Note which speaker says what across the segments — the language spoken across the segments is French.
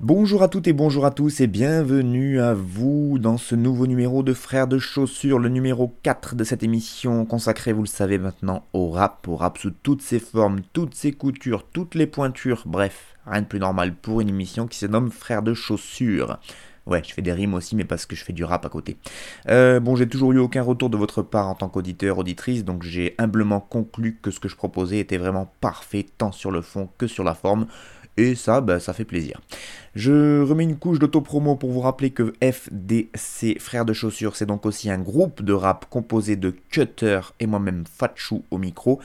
Speaker 1: Bonjour à toutes et bonjour à tous et bienvenue à vous dans ce nouveau numéro de Frères de Chaussures, le numéro 4 de cette émission consacrée, vous le savez maintenant, au rap, au rap sous toutes ses formes, toutes ses coutures, toutes les pointures, bref, rien de plus normal pour une émission qui se nomme Frères de Chaussures. Ouais, je fais des rimes aussi, mais parce que je fais du rap à côté. Euh, bon, j'ai toujours eu aucun retour de votre part en tant qu'auditeur, auditrice, donc j'ai humblement conclu que ce que je proposais était vraiment parfait, tant sur le fond que sur la forme. Et ça, bah, ça fait plaisir. Je remets une couche d'autopromo pour vous rappeler que FDC, Frères de Chaussures, c'est donc aussi un groupe de rap composé de Cutter et moi-même Fatchou au micro.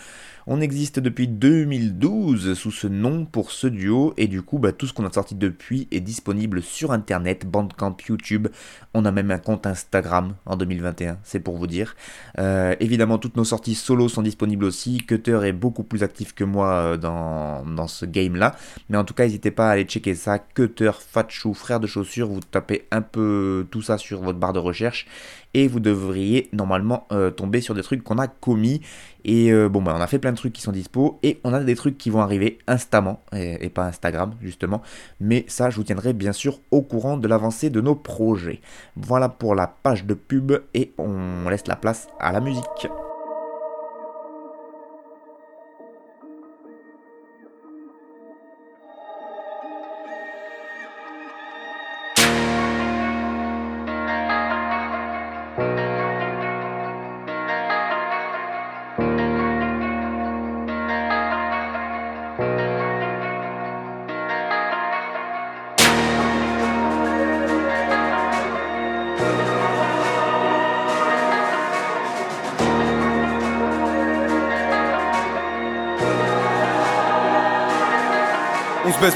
Speaker 1: On existe depuis 2012 sous ce nom pour ce duo et du coup bah, tout ce qu'on a sorti depuis est disponible sur internet, Bandcamp, YouTube. On a même un compte Instagram en 2021, c'est pour vous dire. Euh, évidemment toutes nos sorties solo sont disponibles aussi. Cutter est beaucoup plus actif que moi euh, dans, ce game là. Mais en tout cas n'hésitez pas à aller checker ça. Fatchou, frère de chaussures, vous tapez un peu tout ça sur votre barre de recherche et vous devriez normalement euh, tomber sur des trucs qu'on a commis. Et euh, bon, bah, on a fait plein de trucs qui sont dispo et on a des trucs qui vont arriver instamment et, et pas Instagram justement. Mais ça, je vous tiendrai bien sûr au courant de l'avancée de nos projets. Voilà pour la page de pub et on laisse la place à la musique.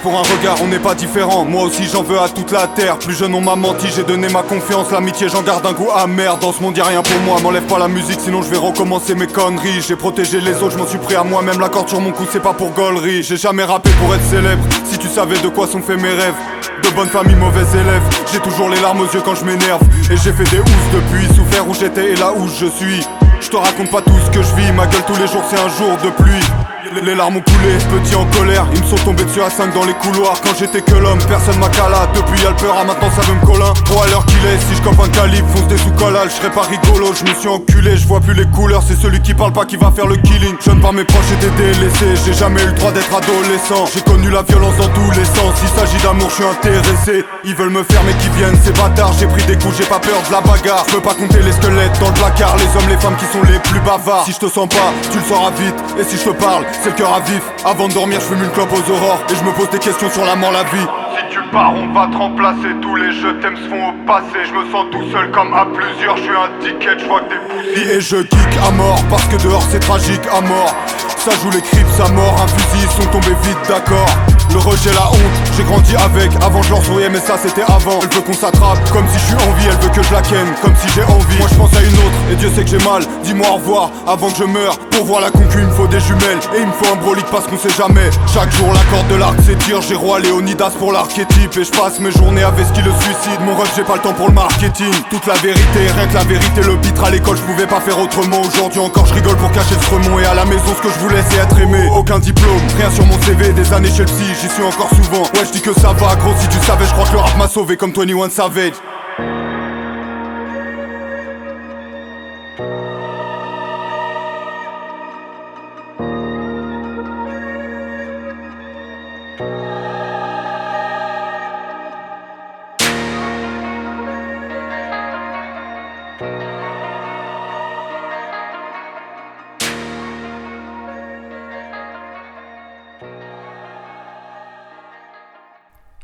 Speaker 2: Pour un regard, on n'est pas différent. Moi aussi j'en veux à toute la terre. Plus jeune on m'a menti, j'ai donné ma confiance. L'amitié j'en garde un goût amer. Dans ce monde y'a rien pour moi. M'enlève pas la musique, sinon je vais recommencer mes conneries. J'ai protégé les autres, je m'en suis pris à moi-même. La corde sur mon cou, c'est pas pour gaulerie. J'ai jamais rappé pour être célèbre. Si tu savais de quoi sont faits mes rêves. De bonne famille, mauvais élève. J'ai toujours les larmes aux yeux quand je m'énerve. Et j'ai fait des housses depuis. Souffert où j'étais et là où je suis. Je te raconte pas tout ce que je vis. Ma gueule tous les jours, c'est un jour de pluie. Les larmes ont coulé, petit en colère Ils me sont tombés dessus à 5 dans les couloirs. Quand j'étais que l'homme, personne m'a cala Depuis y'a le peur, ah, maintenant ça veut me colin. Pour à l'heure qu'il est, si je un calibre Fonce des sous collal, je serais pas rigolo Je me suis enculé, je vois plus les couleurs C'est celui qui parle pas qui va faire le killing. Jeune par mes proches étaient délaissés J'ai jamais eu le droit d'être adolescent. J'ai connu la violence dans tous les sens. S'il s'agit d'amour, je suis intéressé. Ils veulent me faire mais qui viennent, ces bâtards J'ai pris des coups, j'ai pas peur de la bagarre. Je peux pas compter les squelettes dans le placard. Les hommes, les femmes qui sont les plus bavards. Si je te sens pas, tu le sauras vite. Et si je te parle, c'est le cœur à vif. Avant de dormir je fume une clope aux aurores Et je me pose des questions sur la mort, la vie on va te remplacer. Tous les jeux t'aimes se font au passé. Je me sens tout seul comme à plusieurs. Je suis un ticket, je vois que des poussies Et je kick à mort Parce que dehors c'est tragique à mort. Ça joue les crips à mort, un fusil, ils sont tombés vite d'accord. Le rejet, la honte, j'ai grandi avec. Avant je leur souriais mais ça c'était avant. Elle veut qu'on s'attrape, comme si je suis en vie. Elle veut que je la ken, comme si j'ai envie. Moi je pense à une autre, et Dieu sait que j'ai mal. Dis-moi au revoir, avant que je meure. Pour voir la concu il me faut des jumelles. Et il me faut un brolique parce qu'on sait jamais. Chaque jour la corde de l'arc s'étire. J'ai roi Léonidas pour l'archétype Et je passe mes journées avec ce qui le suicide Mon rêve j'ai pas le temps pour le marketing. Toute la vérité, rien que la vérité Le pitre à l'école je pouvais pas faire autrement. Aujourd'hui encore je rigole pour cacher ce remont Et à la maison ce que je voulais c'est être aimé. Aucun diplôme, rien sur mon CV Des années chez le psy, j'y suis encore souvent. Ouais je dis que ça va gros si tu savais Je crois que le rap m'a sauvé comme 21 Savage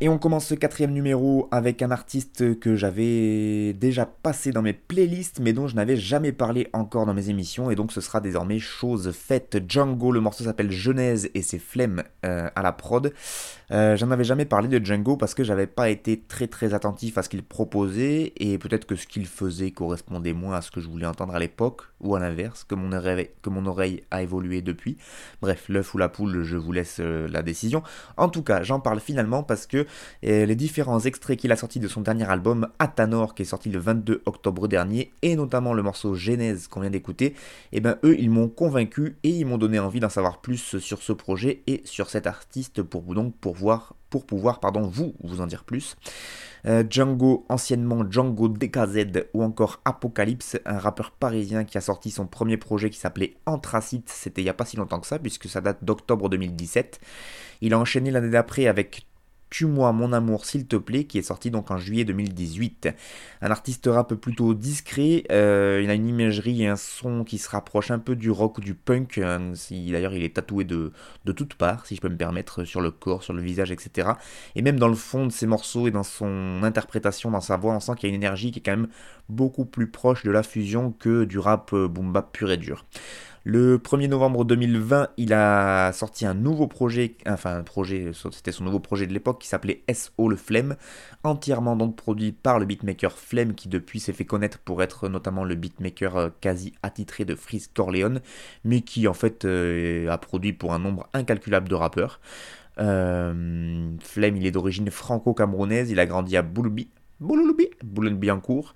Speaker 1: On commence ce quatrième numéro avec un artiste que j'avais déjà passé dans mes playlists, mais dont je n'avais jamais parlé encore dans mes émissions, et donc ce sera désormais chose faite. Django, le morceau s'appelle Genèse et c'est Flemme euh, à la prod. Euh, j'en avais jamais parlé de Django parce que j'avais pas été très très attentif à ce qu'il proposait, et peut-être que ce qu'il faisait correspondait moins à ce que je voulais entendre à l'époque, ou à l'inverse, que, mon oreille, a évolué depuis. Bref, l'œuf ou la poule, je vous laisse euh, la décision. En tout cas, j'en parle finalement parce que et les différents extraits qu'il a sortis de son dernier album Atanor qui est sorti le 22 octobre dernier et notamment le morceau Genèse qu'on vient d'écouter, eh ben eux ils m'ont convaincu et ils m'ont donné envie d'en savoir plus sur ce projet et sur cet artiste pour donc pour pour pouvoir pardon vous vous en dire plus. Euh, Django, anciennement Django DKZ ou encore Apocalypse, un rappeur parisien qui a sorti son premier projet qui s'appelait Anthracite, c'était il n'y a pas si longtemps que ça puisque ça date d'octobre 2017. Il a enchaîné l'année d'après avec Tue-moi mon amour s'il te plaît, qui est sorti donc en juillet 2018. Un artiste rap plutôt discret, euh, il a une imagerie et un son qui se rapproche un peu du rock ou du punk, d'ailleurs il est tatoué de, de toutes parts, si je peux me permettre, sur le corps, sur le visage, etc. Et même dans le fond de ses morceaux et dans son interprétation, dans sa voix, on sent qu'il y a une énergie qui est quand même beaucoup plus proche de la fusion que du rap euh, boom bap pur et dur. Le 1er novembre 2020, il a sorti un nouveau projet, enfin un projet, c'était son nouveau projet de l'époque qui s'appelait SO le Flemme, entièrement donc produit par le beatmaker Flemme qui depuis s'est fait connaître pour être notamment le beatmaker euh, quasi attitré de Freeze Corleone, mais qui en fait euh, a produit pour un nombre incalculable de rappeurs. Euh, Flemme, il est d'origine franco-camerounaise, il a grandi à Boulbi, Boulogne-Billancourt.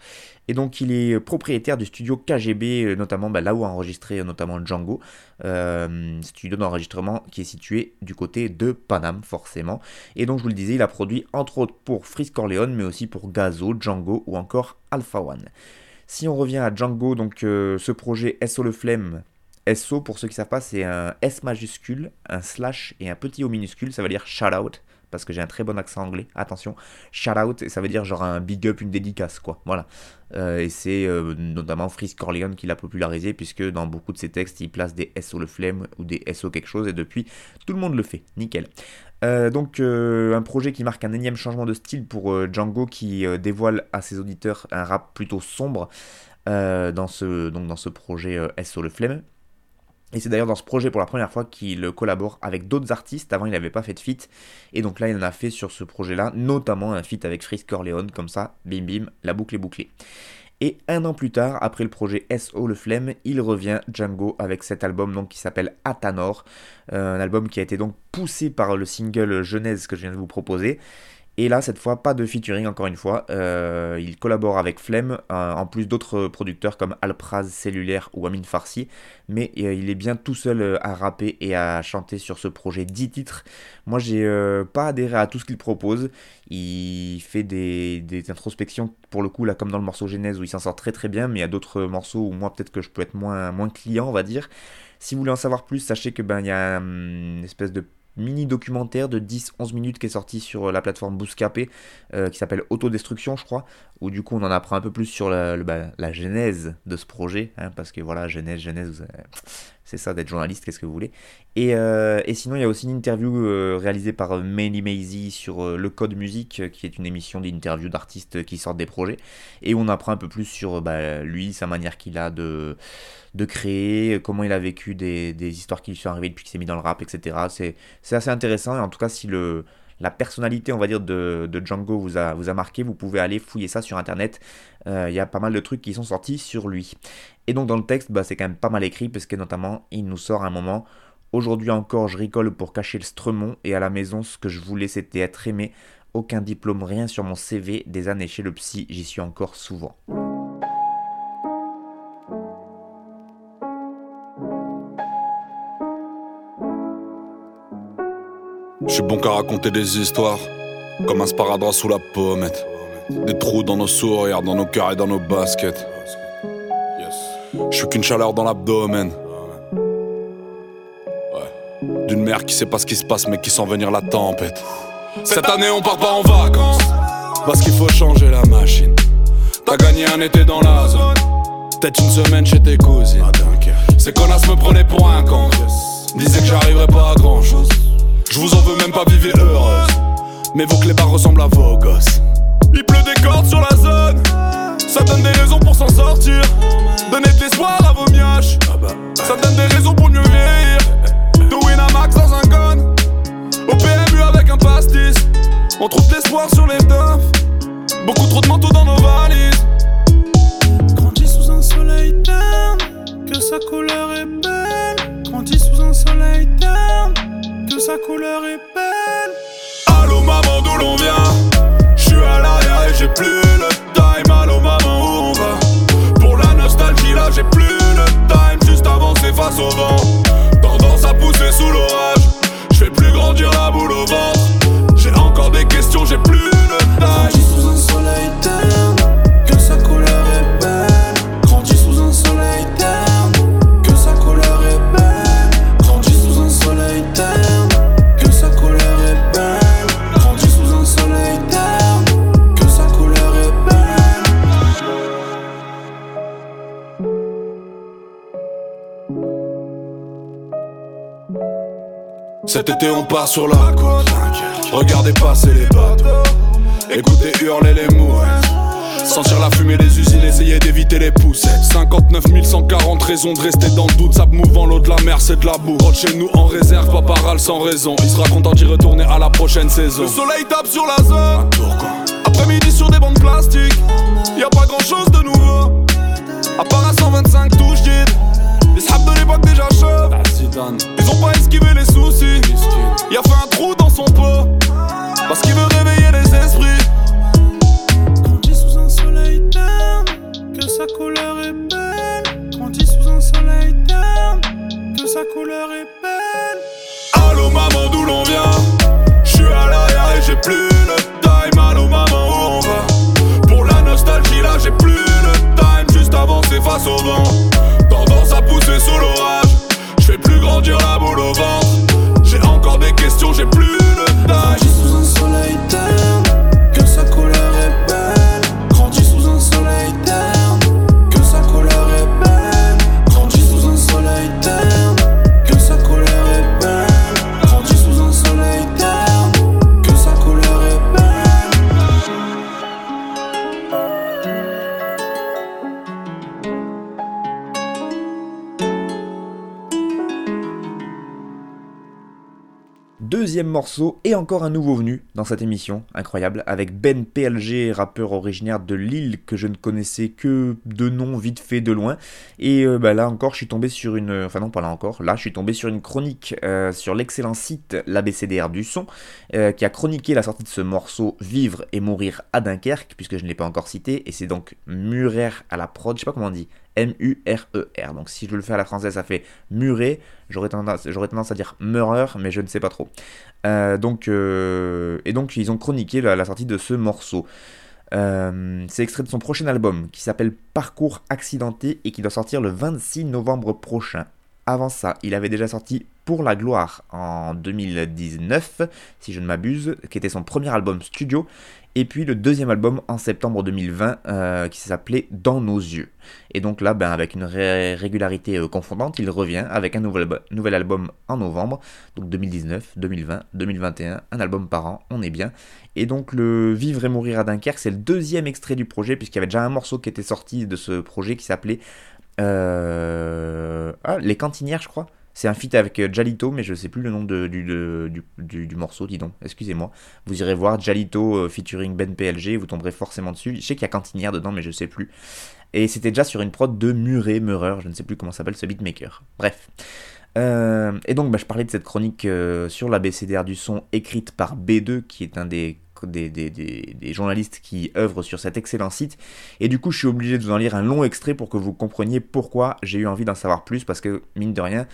Speaker 1: Et donc il est propriétaire du studio KGB, euh, notamment bah, là où a enregistré euh, notamment Django, euh, studio d'enregistrement qui est situé du côté de Paname forcément. Et donc je vous le disais, il a produit entre autres pour Freeze Corleone, mais aussi pour Gazo, Django ou encore Alpha One. Si on revient à Django, donc ce projet SO le Flemme, SO pour ceux qui ne savent pas, c'est un S majuscule, un slash et un petit O minuscule, ça veut dire shout out parce que j'ai un très bon accent anglais. Attention, shout out, ça veut dire genre un big up, une dédicace, quoi. Voilà. Euh, et c'est euh, notamment Freeze Corleone qui l'a popularisé, puisque dans beaucoup de ses textes, il place des SO le flemme ou des SO quelque chose, et depuis, tout le monde le fait. Nickel. Euh, donc, un projet qui marque un énième changement de style pour Django, qui dévoile à ses auditeurs un rap plutôt sombre. dans, ce, donc dans ce projet SO le flemme. Et c'est d'ailleurs dans ce projet pour la première fois qu'il collabore avec d'autres artistes. Avant, il n'avait pas fait de feat. Et donc là, il en a fait sur ce projet-là, notamment un feat avec Frisk Corleone. Comme ça, bim bim, la boucle est bouclée. Et un an plus tard, après le projet SO Le Flemme, il revient Django avec cet album donc, qui s'appelle Atanor. Euh, un album qui a été donc poussé par le single Genèse que je viens de vous proposer. Et là, cette fois, pas de featuring encore une fois. Euh, il collabore avec Flemme, euh, en plus d'autres producteurs comme Alpraz Cellulaire ou Amin Farsi. Mais euh, il est bien tout seul à rapper et à chanter sur ce projet 10 titres. Moi, j'ai pas adhéré à tout ce qu'il propose. Il fait des, introspections, pour le coup, là, comme dans le morceau Genèse où il s'en sort très très bien. Mais il y a d'autres morceaux où moi, peut-être que je peux être moins, client, on va dire. Si vous voulez en savoir plus, sachez que ben il y a hum, une espèce de mini documentaire de 10-11 minutes qui est sorti sur la plateforme Bouscapé euh, qui s'appelle Autodestruction je crois où du coup on en apprend un peu plus sur la, bah, genèse de ce projet hein, parce que voilà genèse genèse c'est ça d'être journaliste qu'est-ce que vous voulez et, euh, sinon il y a aussi une interview euh, réalisée par Manny Maisie sur le code musique qui est une émission d'interview d'artistes qui sortent des projets et on apprend un peu plus sur bah, lui sa manière qu'il a de de créer, comment il a vécu des, histoires qui lui sont arrivées depuis qu'il s'est mis dans le rap, etc. C'est assez intéressant et en tout cas si le, la personnalité, on va dire, de, Django vous a, vous a marqué, vous pouvez aller fouiller ça sur internet. Euh, il y a pas mal de trucs qui sont sortis sur lui. Et donc dans le texte, bah, c'est quand même pas mal écrit parce que notamment il nous sort un moment. Aujourd'hui encore, je rigole pour cacher le stremon et à la maison, ce que je voulais c'était être aimé. Aucun diplôme, rien sur mon CV. Des années chez le psy, j'y suis encore souvent.
Speaker 3: Je suis bon qu'à raconter des histoires, comme un sparadrap sous la pommette. Des trous dans nos sourires, dans nos cœurs et dans nos baskets. Je suis qu'une chaleur dans l'abdomen. D'une mère qui sait pas ce qui se passe, mais qui sent venir la tempête. Cette année, on part pas en vacances. Parce qu'il faut changer la machine. T'as gagné un été dans la zone. Peut-être une semaine chez tes cousines. Ces connasses me prenaient pour un con. Disaient que j'arriverais pas à grand chose. Je vous en veux même pas vivre heureuse. Mais vos clébards ressemblent à vos gosses. Il pleut des cordes sur la zone. Ça donne des raisons pour s'en sortir. Donner de l'espoir à vos mioches. Ça donne des raisons pour mieux vieillir. De Winamax dans un gun. Au PMU avec un pastis. On trouve de l'espoir sur les dumps. Beaucoup trop de manteaux dans nos valises.
Speaker 4: Grandis sous un soleil terne, que sa couleur est belle. Grandis sous un soleil terne, que sa couleur est belle.
Speaker 3: Allô maman d'où l'on vient? Je suis à l'arrière et j'ai plus le time Allô maman Cet été on part sur la côte. Regardez passer les bateaux. Écoutez hurler les mouettes. Sentir la fumée des usines, essayer d'éviter les poussettes. 59 140 raisons de rester dans le doute. Sable mouvant, l'eau de la mer c'est de la boue. Rentre chez nous en réserve, pas paral sans raison. Il sera content d'y retourner à la prochaine saison. Le soleil tape sur la zone. Après-midi sur des bancs de plastique Y a pas grand chose de nouveau. À part à 125 touches guide Les sables de l'époque déjà chauds Ils ont pas esquivé les soucis. Il a fait un trou dans son pot. Parce qu'il veut réveiller les esprits.
Speaker 4: Grandis sous un soleil terne, que sa couleur est belle. Grandis sous un soleil terne, que sa couleur est belle.
Speaker 3: Allô maman d'où l'on vient? Je suis à l'arrière et j'ai plus le time. Allô maman où on va? Pour la nostalgie là j'ai plus le time. Juste avancer face au vent. Tendance à pousser sous l'orage grandir la boule au ventre. J'ai encore des questions j'ai plus le time
Speaker 4: Grandis sous un soleil
Speaker 1: Morceau et encore un nouveau venu dans cette émission, incroyable, avec Ben PLG, rappeur originaire de Lille que je ne connaissais que de nom vite fait de loin. Et euh, bah, là encore, je suis tombé sur une, enfin non pas là encore, là je suis tombé sur une chronique euh, sur l'excellent site l'ABCDR du son, euh, qui a chroniqué la sortie de ce morceau Vivre et mourir à Dunkerque, puisque je ne l'ai pas encore cité, et c'est donc Murer à la prod, je sais pas comment on dit, M-U-R-E-R. Donc si je le fais à la française, ça fait murer. J'aurais tendance, tendance à dire mureur, mais je ne sais pas trop. Euh, donc, euh, et donc ils ont chroniqué la, sortie de ce morceau. Euh, c'est extrait de son prochain album qui s'appelle Parcours accidenté et qui doit sortir le 26 novembre prochain. Avant ça, il avait déjà sorti Pour la gloire en 2019, si je ne m'abuse, qui était son premier album studio, et puis le deuxième album en septembre 2020 euh, qui s'appelait Dans nos yeux. Et donc là, ben, avec une ré- régularité euh, confondante, il revient avec un nouvel album en novembre, donc 2019, 2020, 2021, un album par an, on est bien. Et donc le Vivre et mourir à Dunkerque, c'est le deuxième extrait du projet, puisqu'il y avait déjà un morceau qui était sorti de ce projet qui s'appelait euh, ah, Les Cantinières, je crois. C'est un feat avec euh, Jalito, mais je sais plus le nom du, morceau, dis donc. Excusez-moi. Vous irez voir Jalito euh, featuring Ben PLG, vous tomberez forcément dessus. Je sais qu'il y a Cantinière dedans, mais je sais plus. Et c'était déjà sur une prod de Muret, Mureur, je ne sais plus comment s'appelle ce beatmaker. Bref. Euh, et donc, bah, je parlais de cette chronique sur la BCDR du son écrite par B2, qui est un des journalistes qui œuvrent sur cet excellent site. Et du coup, je suis obligé de vous en lire un long extrait pour que vous compreniez pourquoi j'ai eu envie d'en savoir plus, parce que, mine de rien,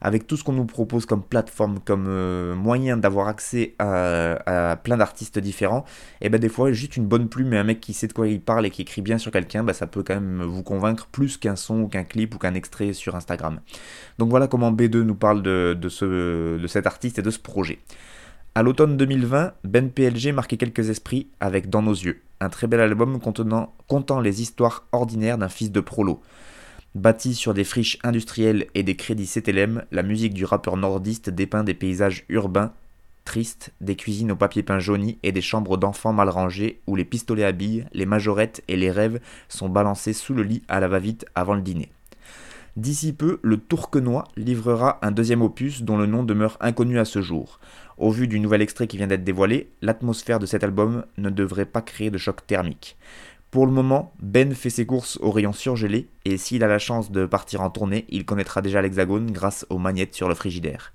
Speaker 1: avec tout ce qu'on nous propose comme plateforme, comme euh, moyen d'avoir accès à, plein d'artistes différents, et ben des fois juste une bonne plume et un mec qui sait de quoi il parle et qui écrit bien sur quelqu'un, bah, ça peut quand même vous convaincre plus qu'un son ou qu'un clip ou qu'un extrait sur Instagram. Donc voilà comment B2 nous parle de, de, ce, de cet artiste et de ce projet. À l'automne 2020, Ben PLG marquait quelques esprits avec Dans nos yeux, un très bel album contenant, contant les histoires ordinaires d'un fils de prolo. Bâti sur des friches industrielles et des crédits CTLM, la musique du rappeur nordiste dépeint des paysages urbains tristes, des cuisines au papier peint jauni et des chambres d'enfants mal rangées où les pistolets à billes, les majorettes et les rêves sont balancés sous le lit à la va-vite avant le dîner. D'ici peu, le Tourquenois livrera un deuxième opus dont le nom demeure inconnu à ce jour. Au vu du nouvel extrait qui vient d'être dévoilé, l'atmosphère de cet album ne devrait pas créer de choc thermique. Pour le moment, Ben fait ses courses au rayon surgelé et s'il a la chance de partir en tournée, il connaîtra déjà l'hexagone grâce aux magnettes sur le frigidaire.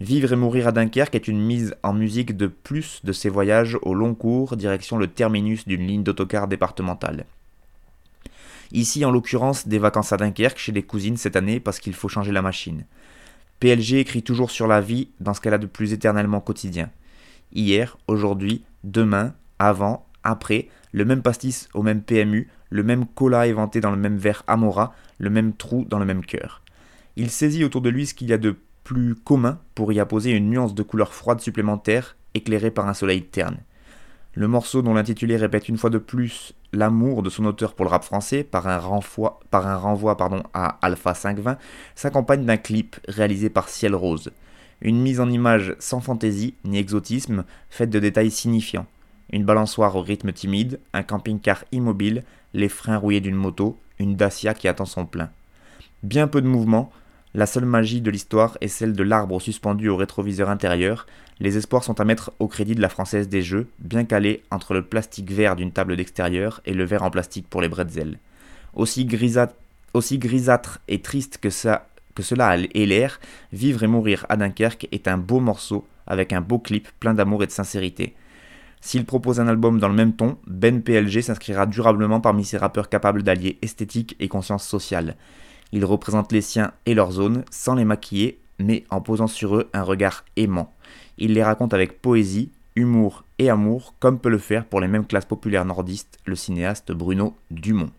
Speaker 1: Vivre et mourir à Dunkerque est une mise en musique de plus de ses voyages au long cours direction le terminus d'une ligne d'autocar départementale. Ici, en l'occurrence, des vacances à Dunkerque chez les cousines cette année parce qu'il faut changer la machine. PLG écrit toujours sur la vie dans ce qu'elle a de plus éternellement quotidien. Hier, aujourd'hui, demain, avant, après, le même pastis au même PMU, le même cola éventé dans le même verre Amora, le même trou dans le même cœur. Il saisit autour de lui ce qu'il y a de plus commun pour y apposer une nuance de couleur froide supplémentaire, éclairée par un soleil terne. Le morceau dont l'intitulé répète une fois de plus l'amour de son auteur pour le rap français par un renvoi, pardon, à Alpha 520 s'accompagne d'un clip réalisé par Ciel Rose. Une mise en image sans fantaisie ni exotisme, faite de détails signifiants. Une balançoire au rythme timide, un camping-car immobile, les freins rouillés d'une moto, une Dacia qui attend son plein. Bien peu de mouvement, la seule magie de l'histoire est celle de l'arbre suspendu au rétroviseur intérieur. Les espoirs sont à mettre au crédit de la française des jeux, bien calée entre le plastique vert d'une table d'extérieur et le verre en plastique pour les bretzels. Aussi, grisâtre et triste que, cela ait l'air, Vivre et mourir à Dunkerque est un beau morceau avec un beau clip plein d'amour et de sincérité. S'il propose un album dans le même ton, Ben PLG s'inscrira durablement parmi ces rappeurs capables d'allier esthétique et conscience sociale. Il représente les siens et leur zone sans les maquiller, mais en posant sur eux un regard aimant. Il les raconte avec poésie, humour et amour, comme peut le faire pour les mêmes classes populaires nordistes le cinéaste Bruno Dumont.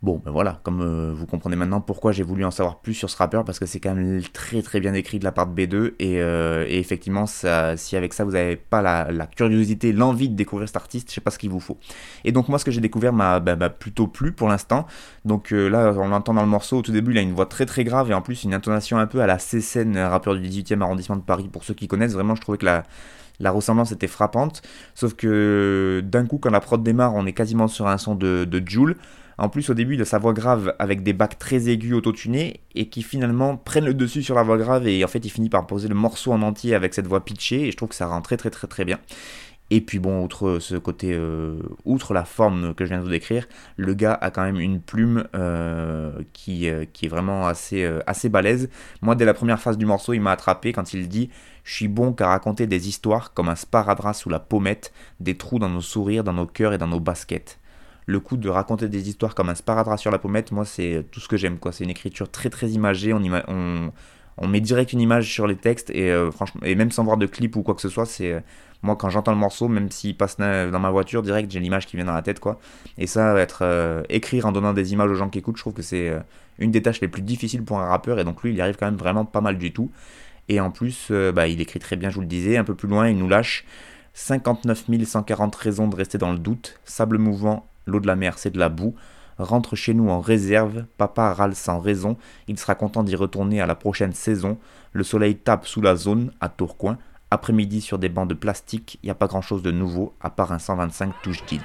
Speaker 1: Bon, ben voilà, comme euh, vous comprenez maintenant pourquoi j'ai voulu en savoir plus sur ce rappeur, parce que c'est quand même très très bien écrit de la part de B2, euh, et, effectivement, si avec ça vous n'avez pas la, curiosité, l'envie de découvrir cet artiste, je sais pas ce qu'il vous faut. Et donc moi, ce que j'ai découvert m'a bah, bah, plutôt plu pour l'instant. Donc euh, là, on l'entend dans le morceau, au tout début, il a une voix très très grave, et en plus une intonation un peu à la CSN, rappeur du 18e arrondissement de Paris, pour ceux qui connaissent, vraiment je trouvais que la, la ressemblance était frappante, sauf que d'un coup, quand la prod démarre, on est quasiment sur un son de, de Joule. En plus, au début, de sa voix grave avec des bacs très aigus autotunés et qui finalement prennent le dessus sur la voix grave et en fait, il finit par poser le morceau en entier avec cette voix pitchée et je trouve que ça rend très très très très bien. Et puis bon, outre ce côté, euh, outre la forme que je viens de vous décrire, le gars a quand même une plume euh, qui, euh, qui est vraiment assez, assez balèze. Moi, dès la première phase du morceau, il m'a attrapé quand il dit « Je suis bon qu'à raconter des histoires comme un sparadrap sous la pommette, des trous dans nos sourires, dans nos cœurs et dans nos baskets » le coup de raconter des histoires comme un sparadrap sur la pommette, moi c'est tout ce que j'aime. C'est une écriture très très imagée, on, on, met direct une image sur les textes et euh, franchement et même sans voir de clip ou quoi que ce soit, c'est euh, moi quand j'entends le morceau, même s'il passe dans ma voiture direct, j'ai l'image qui vient dans la tête quoi. Et ça être euh, écrire en donnant des images aux gens qui écoutent, je trouve que c'est une des tâches les plus difficiles pour un rappeur et donc lui il y arrive quand même vraiment pas mal du tout. Et en plus, bah, il écrit très bien, je vous le disais, un peu plus loin, il nous lâche 59 140 raisons de rester dans le doute, sable mouvant l'eau de la mer c'est de la boue. Rentre chez nous en réserve, papa râle sans raison, il sera content d'y retourner à la prochaine saison. Le soleil tape sous la zone, à Tourcoing. Après-midi sur des bancs de plastique, y a pas grand chose de nouveau, à part un 125 touche guide.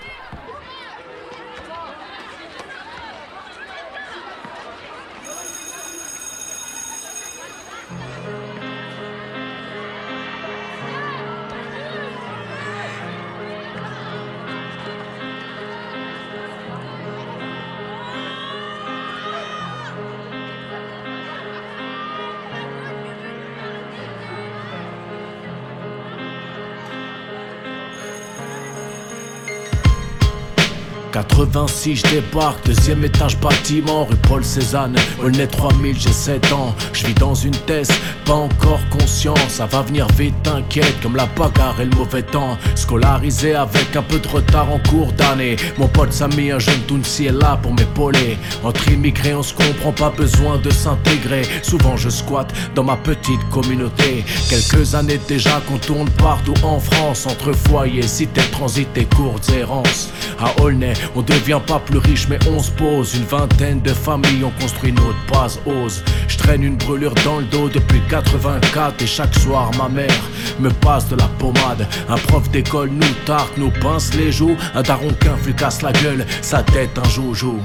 Speaker 5: 86, je débarque, deuxième étage bâtiment, rue Paul Cézanne, Aulnay 3000, j'ai 7 ans, je vis dans une thèse, pas encore conscient, ça va venir vite, t'inquiète, comme la bagarre et le mauvais temps, scolarisé avec un peu de retard en cours d'année, mon pote Samy, un jeune Tounsi est là pour m'épauler, entre immigrés on se comprend, pas besoin de s'intégrer, souvent je squatte dans ma petite communauté, quelques années déjà qu'on tourne partout en France, entre foyers, cité transit et courtes errances, à Aulnay, On devient pas plus riche, mais on se pose. Une vingtaine de familles ont construit notre base ose. Je traîne une brûlure dans le dos depuis 84 et chaque soir ma mère me passe de la pommade. Un prof d'école nous tarte, nous pince les joues. Un daron qu'un flux casse la gueule, sa tête un joujou.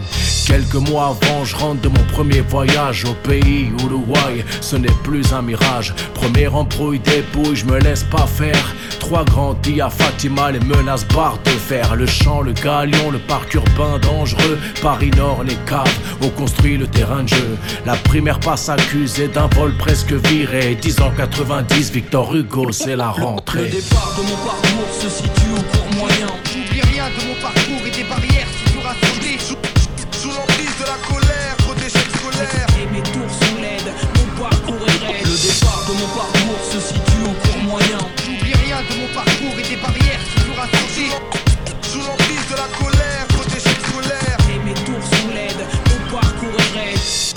Speaker 5: Quelques mois avant, je rentre de mon premier voyage au pays Uruguay. Ce n'est plus un mirage. Première embrouille dépouille, je me laisse pas faire. Trois grands à Fatima, les menaces barres de fer. Le champ, le galion, le parc urbain dangereux. Paris Nord, les caves, on construit le terrain de jeu. La primaire passe accusée d'un vol presque viré. 10 ans 90, Victor Hugo, c'est la rentrée.
Speaker 6: Le départ de mon parcours se situe au cours moyen. J'oublie rien de mon parcours et des barrières toujours rassemblées. Sous,
Speaker 4: sous l'emprise de la colère, trop d'échecs scolaires.
Speaker 6: Et mes tours sont laides, mon parcours est raide.
Speaker 4: Le départ de mon parcours se situe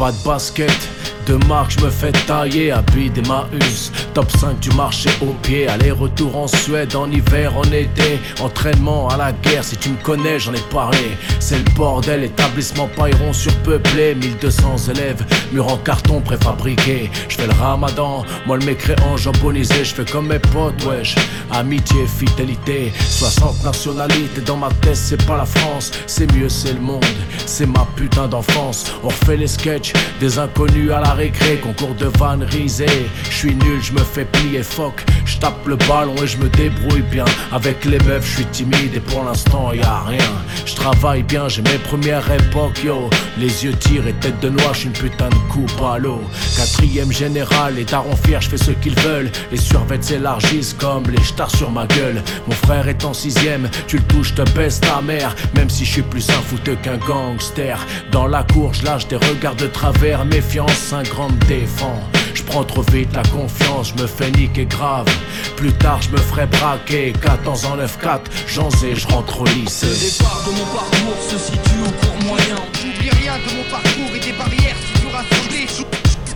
Speaker 6: raide.
Speaker 5: Pas de basket de marque, je me fais tailler des Maus. Top 5 du marché au pied, aller-retour en Suède, en hiver, en été. Entraînement à la guerre, si tu me connais, j'en ai parlé. C'est le bordel, établissement pailleron surpeuplé, 1200 élèves, mur en carton préfabriqué. Je fais le ramadan, moi le mécréant jambonisé, je fais comme mes potes, wesh. Amitié, fidélité, 60 nationalités dans ma tête, c'est pas la France, c'est mieux, c'est le monde, c'est ma putain d'enfance. On refait les sketchs des inconnus à la concours de van risé. Je suis nul, je me fais plier fuck. Je tape le ballon et je me débrouille bien. Avec les meufs, je suis timide et pour l'instant y a rien. Je travaille bien, j'ai mes premières époques, yo. Les yeux tirés, tête de noix, je une putain de coupe à l'eau. Quatrième général, les darons fiers, je fais ce qu'ils veulent. Les survêtes s'élargissent comme les stars sur ma gueule. Mon frère est en sixième, tu le touches, te baisse ta mère. Même si je suis plus un fouteux qu'un gangster. Dans la cour, je lâche des regards de travers, méfiance, grand me défend. Je prends trop vite la confiance, je me fais niquer grave. Plus tard, je me ferai braquer. 14 en 9-4, j'en sais, je rentre au lycée.
Speaker 6: Le départ de mon parcours se situe au cours moyen. J'oublie rien de mon parcours et des barrières toujours rassemblées.
Speaker 4: Sous,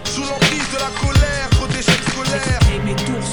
Speaker 4: sous l'emprise de la colère, trop d'échecs scolaires.
Speaker 6: Et mes tours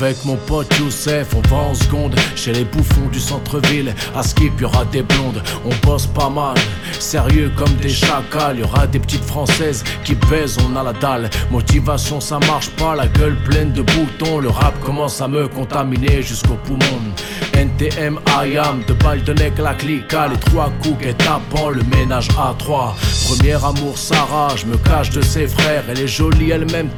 Speaker 5: Avec mon pote Youssef, on va en seconde chez les bouffons du centre-ville. À Skip, y des blondes, on bosse pas mal. Sérieux comme des chacals, y aura des petites françaises qui baisent, on a la dalle. Motivation, ça marche pas, la gueule pleine de boutons. Le rap commence à me contaminer jusqu'au poumon. NTM, IAM, de balles de nec, la clica, les trois coups et tapant le ménage à trois. Premier amour, Sarah, je me cache de ses frères, elle est jolie elle-même,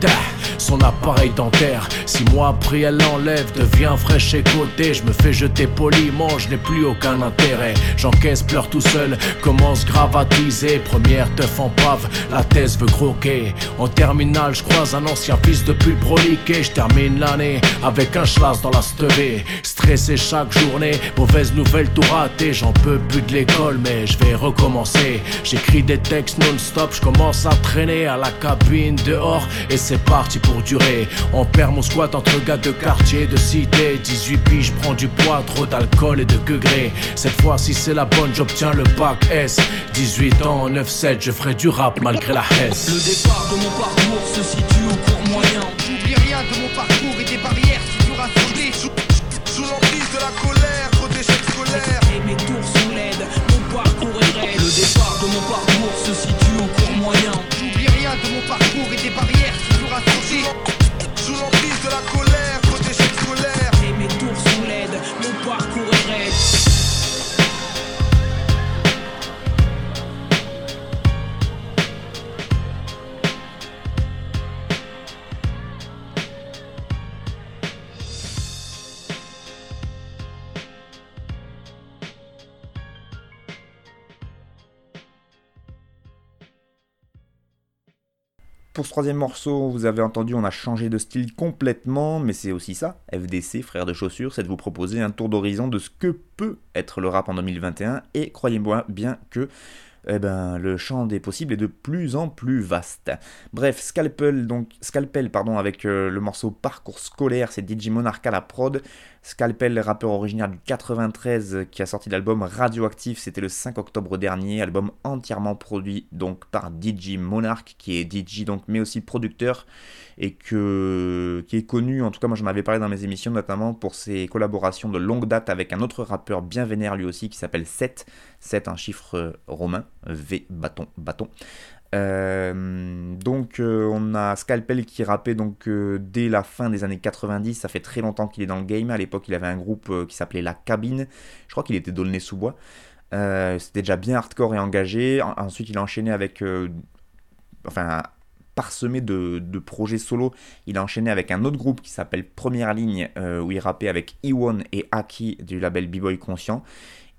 Speaker 5: son appareil dentaire. Six mois après, elle l'enlève, devient fraîche et côté. Je me fais jeter poliment, je n'ai plus aucun intérêt. J'encaisse, pleure tout seul, commence teaser. Première teuf en pave, la thèse veut croquer. En terminale, je croise un ancien fils de pute broliqué. Je termine l'année avec un schlass dans la stevée. Stressé chaque journée, mauvaise nouvelle tout raté. J'en peux plus de l'école, mais je vais recommencer. J'écris des textes non-stop, je commence à traîner à la cabine dehors. Et c'est parti pour durer. On perd mon squat entre gars de quartier, de cité. 18 piges, je prends du poids, trop d'alcool et de degrés. Cette fois, si c'est la bonne, j'obtiens le bac S. 18 ans, 9-7, je ferai du rap malgré la hesse.
Speaker 6: Le départ de mon parcours se situe au cours moyen. J'oublie rien de mon parcours et des barrières rassemblées.
Speaker 4: Sous, sous l'emprise de la colère, trop d'échecs scolaires.
Speaker 1: Pour ce troisième morceau, vous avez entendu, on a changé de style complètement, mais c'est aussi ça, FDC, frère de chaussures, c'est de vous proposer un tour d'horizon de ce que peut être le rap en 2021, et croyez-moi bien que eh ben, le champ des possibles est de plus en plus vaste. Bref, Scalpel, donc, Scalpel pardon, avec euh, le morceau Parcours scolaire, c'est DJ Monarch la prod. Scalpel, rappeur originaire du 93 qui a sorti l'album Radioactif, c'était le 5 octobre dernier, album entièrement produit donc par DJ Monarch qui est DJ donc mais aussi producteur et qui est connu, en tout cas moi j'en avais parlé dans mes émissions notamment pour ses collaborations de longue date avec un autre rappeur bien vénère lui aussi qui s'appelle 7, 7 un chiffre romain, V bâton bâton. Euh, donc euh, on a Scalpel qui rappait donc euh, dès la fin des années 90, ça fait très longtemps qu'il est dans le game, à l'époque il avait un groupe qui s'appelait La Cabine, je crois qu'il était d'Aulnay-sous-Bois, c'était déjà bien hardcore et engagé, ensuite il a enchaîné avec, enfin parsemé de, de, projets solo, il a enchaîné avec un autre groupe qui s'appelle Première Ligne, où il rappait avec Iwon et Aki du label B-Boy Conscient,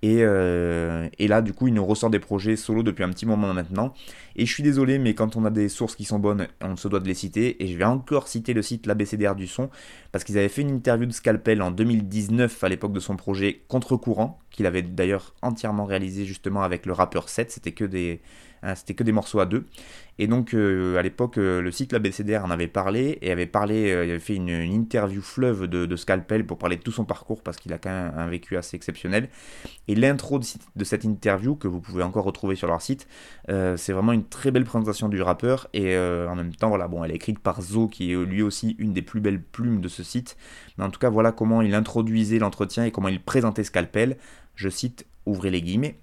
Speaker 1: euh, et, là, du coup, il nous ressort des projets solo depuis un petit moment maintenant. Et je suis désolé, mais quand on a des sources qui sont bonnes, on se doit de les citer. Et je vais encore citer le site l'ABCDR du son, parce qu'ils avaient fait une interview de Scalpel en 2019 à l'époque de son projet Contre-courant, qu'il avait d'ailleurs entièrement réalisé justement avec le rappeur 7. C'était que des, Hein, c'était que des morceaux à deux. Et donc euh, à l'époque, euh, le site l'ABCDR en avait parlé et avait parlé, euh, avait fait une, interview fleuve de, Scalpel pour parler de tout son parcours parce qu'il a quand même un vécu assez exceptionnel. Et l'intro de, cette interview que vous pouvez encore retrouver sur leur site, c'est vraiment une très belle présentation du rappeur et en même temps, voilà, bon, elle est écrite par Zo qui est lui aussi une des plus belles plumes de ce site. Mais en tout cas, voilà comment il introduisait l'entretien et comment il présentait Scalpel. Je cite, ouvrez les guillemets.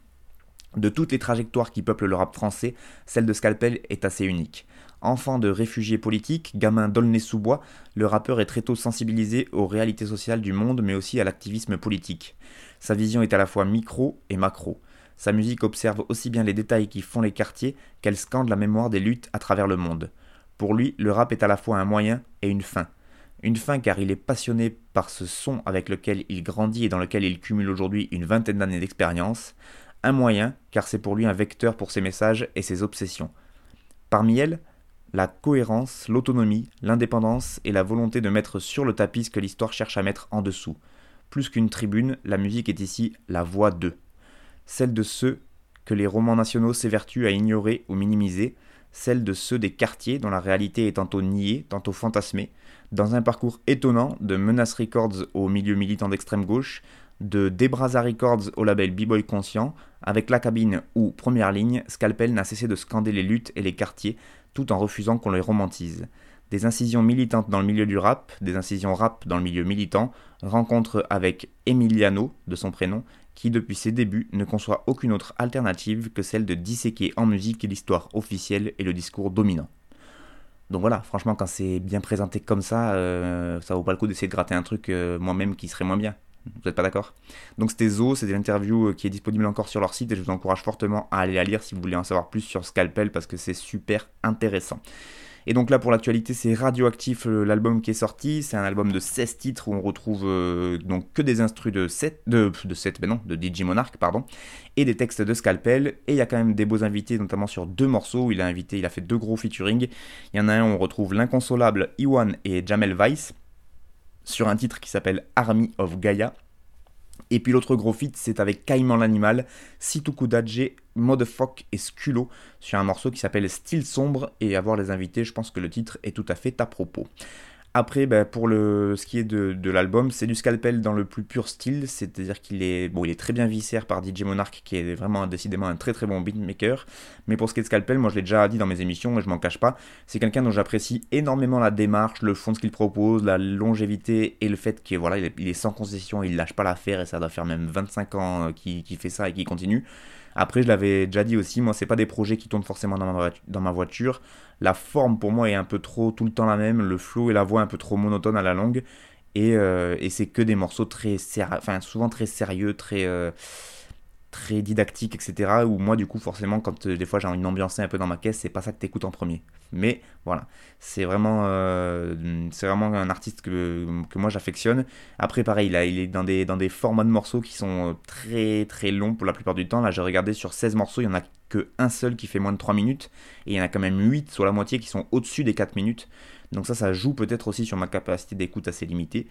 Speaker 1: De toutes les trajectoires qui peuplent le rap français, celle de Scalpel est assez unique. Enfant de réfugiés politiques, gamin d'Aulnay-sous-Bois, le rappeur est très tôt sensibilisé aux réalités sociales du monde mais aussi à l'activisme politique. Sa vision est à la fois micro et macro. Sa musique observe aussi bien les détails qui font les quartiers qu'elle scande la mémoire des luttes à travers le monde. Pour lui, le rap est à la fois un moyen et une fin. Une fin car il est passionné par ce son avec lequel il grandit et dans lequel il cumule aujourd'hui une vingtaine d'années d'expérience un moyen, car c'est pour lui un vecteur pour ses messages et ses obsessions. Parmi elles, la cohérence, l'autonomie, l'indépendance et la volonté de mettre sur le tapis ce que l'histoire cherche à mettre en dessous. Plus qu'une tribune, la musique est ici la voix d'eux. Celle de ceux que les romans nationaux s'évertuent à ignorer ou minimiser, celle de ceux des quartiers dont la réalité est tantôt niée, tantôt fantasmée, dans un parcours étonnant de Menace Records au milieu militant d'extrême gauche, de Debraza Records au label B-Boy Conscient, avec la cabine ou première ligne, Scalpel n'a cessé de scander les luttes et les quartiers tout en refusant qu'on les romantise. Des incisions militantes dans le milieu du rap, des incisions rap dans le milieu militant, rencontre avec Emiliano, de son prénom, qui depuis ses débuts ne conçoit aucune autre alternative que celle de disséquer en musique l'histoire officielle et le discours dominant. Donc voilà, franchement, quand c'est bien présenté comme ça, euh, ça vaut pas le coup d'essayer de gratter un truc euh, moi-même qui serait moins bien. Vous n'êtes pas d'accord? Donc c'était Zo, c'était l'interview euh, qui est disponible encore sur leur site et je vous encourage fortement à aller la lire si vous voulez en savoir plus sur Scalpel parce que c'est super intéressant. Et donc là pour l'actualité c'est Radioactif euh, l'album qui est sorti, c'est un album de 16 titres où on retrouve euh, donc que des instrus de 7, de, de 7 ben non, de DJ Monarch pardon, et des textes de Scalpel, et il y a quand même des beaux invités notamment sur deux morceaux. Où il a invité, il a fait deux gros featuring, il y en a un où on retrouve l'inconsolable Iwan et Jamel Weiss, sur un titre qui s'appelle Army of Gaia. Et puis l'autre gros feat, c'est avec Caïman l'animal, Situkudaje, Motherfuck et Sculo sur un morceau qui s'appelle Style sombre. Et à voir les invités, je pense que le titre est tout à fait à propos. Après, ben, pour le, ce qui est de, l'album, c'est du scalpel dans le plus pur style, c'est-à-dire qu'il est, bon, est très bien viscère par DJ Monarch, qui est vraiment décidément un très très bon beatmaker. Mais pour ce qui est de scalpel, moi je l'ai déjà dit dans mes émissions et je m'en cache pas, c'est quelqu'un dont j'apprécie énormément la démarche, le fond de ce qu'il propose, la longévité et le fait qu'il voilà, il est, sans concession, il lâche pas l'affaire et ça doit faire même 25 ans euh, qu'il fait ça et qu'il continue. Après, je l'avais déjà dit aussi, moi, c'est pas des projets qui tournent forcément dans ma, voiture. La forme, pour moi, est un peu trop tout le temps la même. Le flow et la voix un peu trop monotone à la longue. Et, euh, c'est que des morceaux très, enfin, souvent très sérieux, très, euh, très didactiques, etc. Où moi, du coup, forcément, quand euh, des fois j'ai envie d'ambiancer un peu dans ma caisse, c'est pas ça que t'écoutes en premier. Mais voilà, c'est vraiment, vraiment un artiste que, que moi j'affectionne. Après, pareil, là, il est dans des, dans des formats de morceaux qui sont très très longs pour la plupart du temps. Là, j'ai regardé sur 16 morceaux, il y en a que un seul qui fait moins de 3 minutes. Et il y en a quand même 8, soit la moitié, qui sont au-dessus des 4 minutes. Donc ça, ça joue peut-être aussi sur ma capacité d'écoute assez limitée.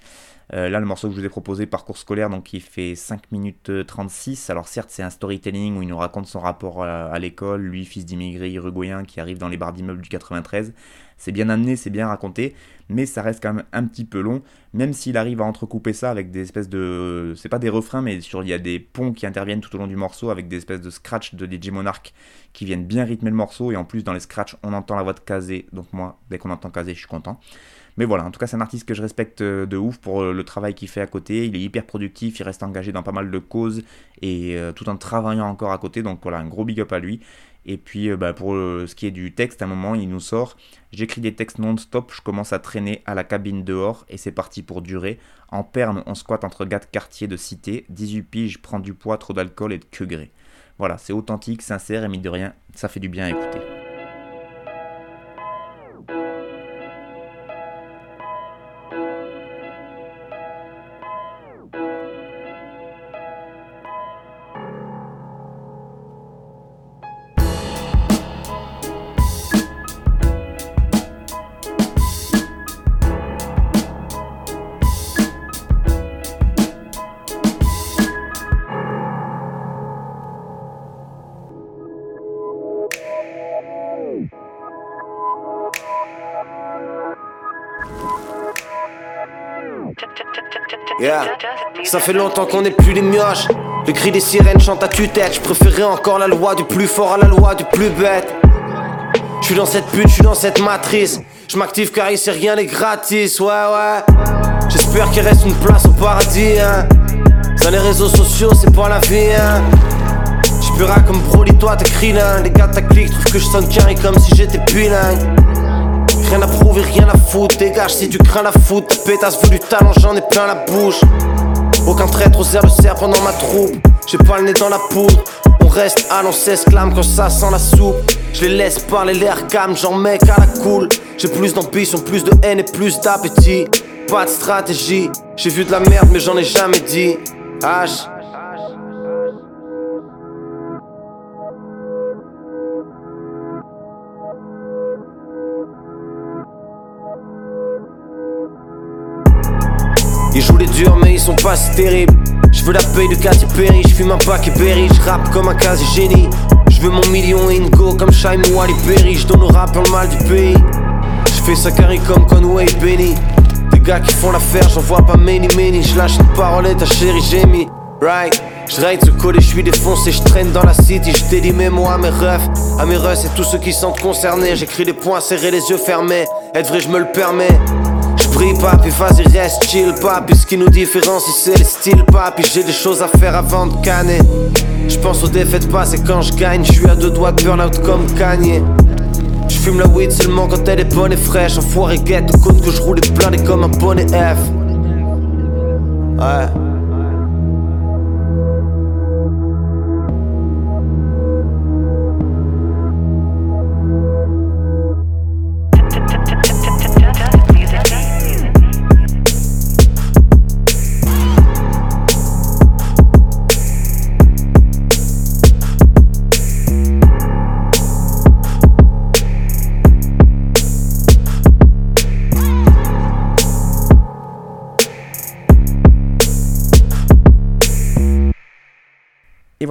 Speaker 1: Euh, là, le morceau que je vous ai proposé, Parcours scolaire, donc il fait 5 minutes 36. Alors certes, c'est un storytelling où il nous raconte son rapport à, l'école, lui, fils d'immigré uruguayen qui arrive dans les bars d'immeubles du 93. C'est bien amené, c'est bien raconté, mais ça reste quand même un petit peu long, même s'il arrive à entrecouper ça avec des espèces de... C'est pas des refrains, mais sur, il y a des ponts qui interviennent tout au long du morceau avec des espèces de scratch de DJ Monarch qui viennent bien rythmer le morceau, et en plus dans les scratchs on entend la voix de Kazé, donc moi dès qu'on entend Kazé je suis content. Mais voilà, en tout cas, c'est un artiste que je respecte euh, de ouf pour euh, le travail qu'il fait à côté. Il est hyper productif, il reste engagé dans pas mal de causes et euh, tout en travaillant encore à côté. Donc voilà, un gros big up à lui. Et puis bah, pour ce qui est du texte, à un moment, il nous sort J'écris des textes non-stop, je commence à traîner à la cabine dehors et c'est parti pour durer. En perme, on squatte entre gars de quartier de cité. 18 piges, prends du poids, trop d'alcool et de que gré. Voilà, c'est authentique, sincère et mine de rien, ça fait du bien à écouter.
Speaker 7: Ça fait longtemps qu'on n'est plus les mioches. Le cri des sirènes chante à tue-tête. Je préférais encore la loi du plus fort à la loi du plus bête. Je suis dans cette pute, je suis dans cette matrice. Je m'active car ici rien n'est gratis, ouais ouais. J'espère qu'il reste une place au paradis, hein. Dans les réseaux sociaux, c'est pas la vie, hein. J'purera comme Broly, toi t'es crilin. Les gars ta clique trouvent que je sonne carré comme si j'étais bilingue. Rien à prouver, rien à foutre. Dégage si tu crains la foot. Ta pétasse veut du talent, j'en ai plein la bouche. Aucun traître aux herbes sert pendant ma troupe. J'ai pas le nez dans la poudre. On reste à l'on s'exclame quand ça sent la soupe. Je les laisse parler l'air calme, j'en mets qu'à la cool. J'ai plus d'ambition, plus de haine et plus d'appétit. Pas de stratégie. J'ai vu de la merde, mais j'en ai jamais dit. H. ils sont pas si terribles. Je veux la paye de Katy Perry, je fume un paquet Berry, je rappe comme un quasi génie Je veux mon million Ingo comme Shime ou Ali Berry, je donne au rap le mal du pays. Je fais ça carré comme Conway Benny. Des gars qui font l'affaire, j'en vois pas many many. Je lâche une parole et ta chérie Jamie Right. Je ride ce et je suis défoncé, je traîne dans la city, je dédie mes mots à mes refs, à mes refs et tous ceux qui sont concernés. J'écris des points serrés, les yeux fermés. Être vrai, je me le permets. Prie papi, vas-y reste chill papi. Ce qui nous différencie c'est le style papi. J'ai des choses à faire avant de canner. Je pense aux défaites passées quand je gagne. Je suis à deux doigts de burn-out comme Kanye. Je fume la weed seulement quand elle est bonne et fraîche. Enfoiré guette, compte que je roule et comme un bonnet F. Ouais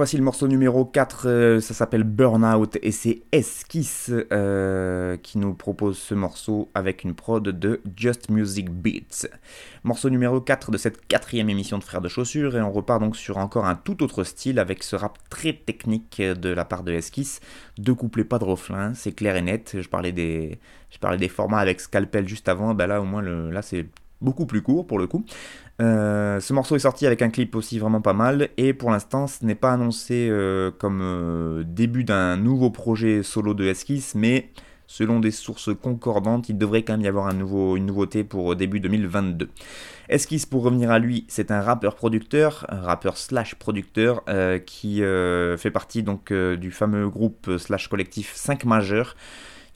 Speaker 1: voici le morceau numéro 4, euh, ça s'appelle Burnout et c'est Esquisse euh, qui nous propose ce morceau avec une prod de Just Music Beats. Morceau numéro 4 de cette quatrième émission de Frères de Chaussures et on repart donc sur encore un tout autre style avec ce rap très technique de la part de Esquisse. Deux couplets, pas de refrain, c'est clair et net. Je parlais des, formats avec Scalpel juste avant, ben là au moins le, là c'est beaucoup plus court pour le coup. Euh, ce morceau est sorti avec un clip aussi vraiment pas mal et pour l'instant ce n'est pas annoncé euh, comme euh, début d'un nouveau projet solo de Esquisse mais selon des sources concordantes il devrait quand même y avoir un nouveau, une nouveauté pour début 2022. Esquisse pour revenir à lui c'est un rappeur producteur, rappeur slash producteur qui fait partie donc du fameux groupe slash collectif 5 majeurs.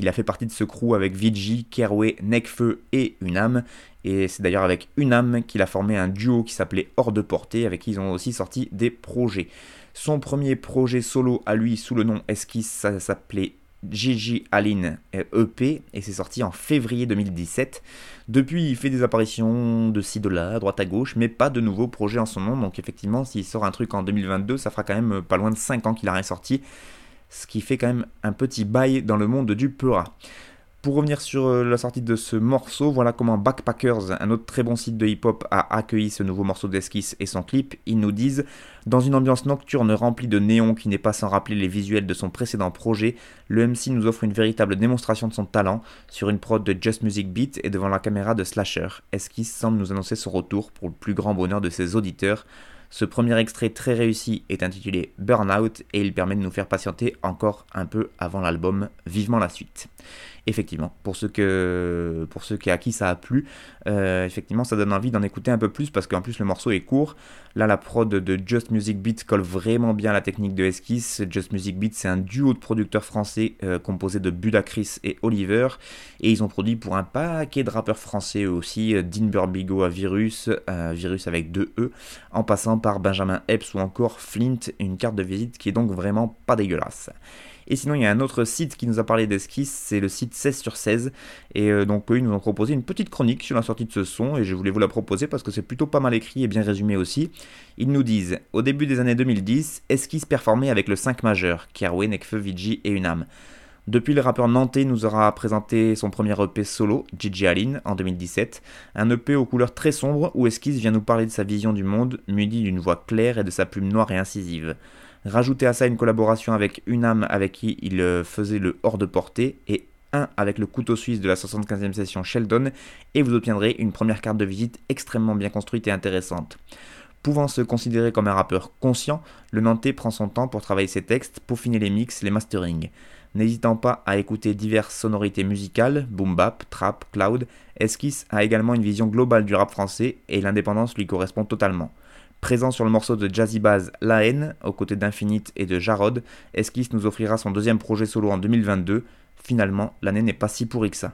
Speaker 1: Il a fait partie de ce crew avec Vigi, Kerway, Necfeu et Unam. Et c'est d'ailleurs avec Unam qu'il a formé un duo qui s'appelait Hors de Portée, avec qui ils ont aussi sorti des projets. Son premier projet solo à lui sous le nom Esquisse, ça s'appelait Gigi Aline EP et c'est sorti en février 2017. Depuis, il fait des apparitions de ci, de là, à droite à gauche, mais pas de nouveaux projets en son nom. Donc, effectivement, s'il sort un truc en 2022, ça fera quand même pas loin de 5 ans qu'il a rien sorti. Ce qui fait quand même un petit bail dans le monde du Peura. Pour revenir sur euh, la sortie de ce morceau, voilà comment Backpackers, un autre très bon site de hip-hop, a accueilli ce nouveau morceau d'esquisse et son clip. Ils nous disent Dans une ambiance nocturne remplie de néons qui n'est pas sans rappeler les visuels de son précédent projet, le MC nous offre une véritable démonstration de son talent sur une prod de Just Music Beat et devant la caméra de Slasher. Esquisse semble nous annoncer son retour pour le plus grand bonheur de ses auditeurs. Ce premier extrait très réussi est intitulé Burnout et il permet de nous faire patienter encore un peu avant l'album. Vivement la suite effectivement, pour ceux, que, pour ceux à qui ça a plu, euh, effectivement, ça donne envie d'en écouter un peu plus parce qu'en plus le morceau est court. Là, la prod de Just Music Beat colle vraiment bien à la technique de Esquisse. Just Music Beat, c'est un duo de producteurs français euh, composé de Budacris et Oliver. Et ils ont produit pour un paquet de rappeurs français aussi, euh, Dean Burbigo à Virus, Virus avec deux E, en passant par Benjamin Epps ou encore Flint, une carte de visite qui est donc vraiment pas dégueulasse. Et sinon, il y a un autre site qui nous a parlé d'esquisse, c'est le site 16 sur 16. Et euh, donc, eux, ils nous ont proposé une petite chronique sur la sortie de ce son, et je voulais vous la proposer parce que c'est plutôt pas mal écrit et bien résumé aussi. Ils nous disent Au début des années 2010, Esquisse performait avec le 5 majeur, Kerwin, Nekfeu, Vigi et Unam. Depuis, le rappeur nantais nous aura présenté son premier EP solo, Gigi Alin, en 2017. Un EP aux couleurs très sombres où Esquisse vient nous parler de sa vision du monde, muni d'une voix claire et de sa plume noire et incisive. Rajoutez à ça une collaboration avec une âme avec qui il euh, faisait le hors de portée et un avec le couteau suisse de la 75e session Sheldon et vous obtiendrez une première carte de visite extrêmement bien construite et intéressante. Pouvant se considérer comme un rappeur conscient, le Nantais prend son temps pour travailler ses textes, peaufiner les mix, les mastering. N'hésitant pas à écouter diverses sonorités musicales, boom bap, trap, cloud, Esquisse a également une vision globale du rap français et l'indépendance lui correspond totalement. Présent sur le morceau de Jazzy Baz La haine, aux côtés d'Infinite et de Jarod, Esquisse nous offrira son deuxième projet solo en 2022. Finalement, l'année n'est pas si pourrie que ça.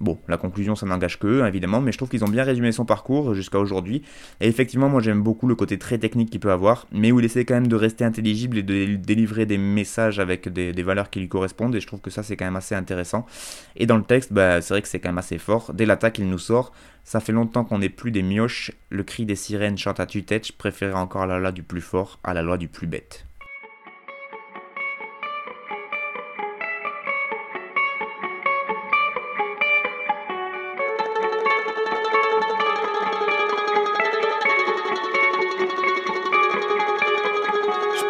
Speaker 1: Bon, la conclusion, ça n'engage que eux, évidemment, mais je trouve qu'ils ont bien résumé son parcours jusqu'à aujourd'hui. Et effectivement, moi j'aime beaucoup le côté très technique qu'il peut avoir, mais où il essaie quand même de rester intelligible et de délivrer des messages avec des, valeurs qui lui correspondent. Et je trouve que ça, c'est quand même assez intéressant. Et dans le texte, bah, c'est vrai que c'est quand même assez fort. Dès l'attaque, il nous sort. Ça fait longtemps qu'on n'est plus des mioches. Le cri des sirènes chante à tue-tête. Je encore la loi du plus fort à la loi du plus bête.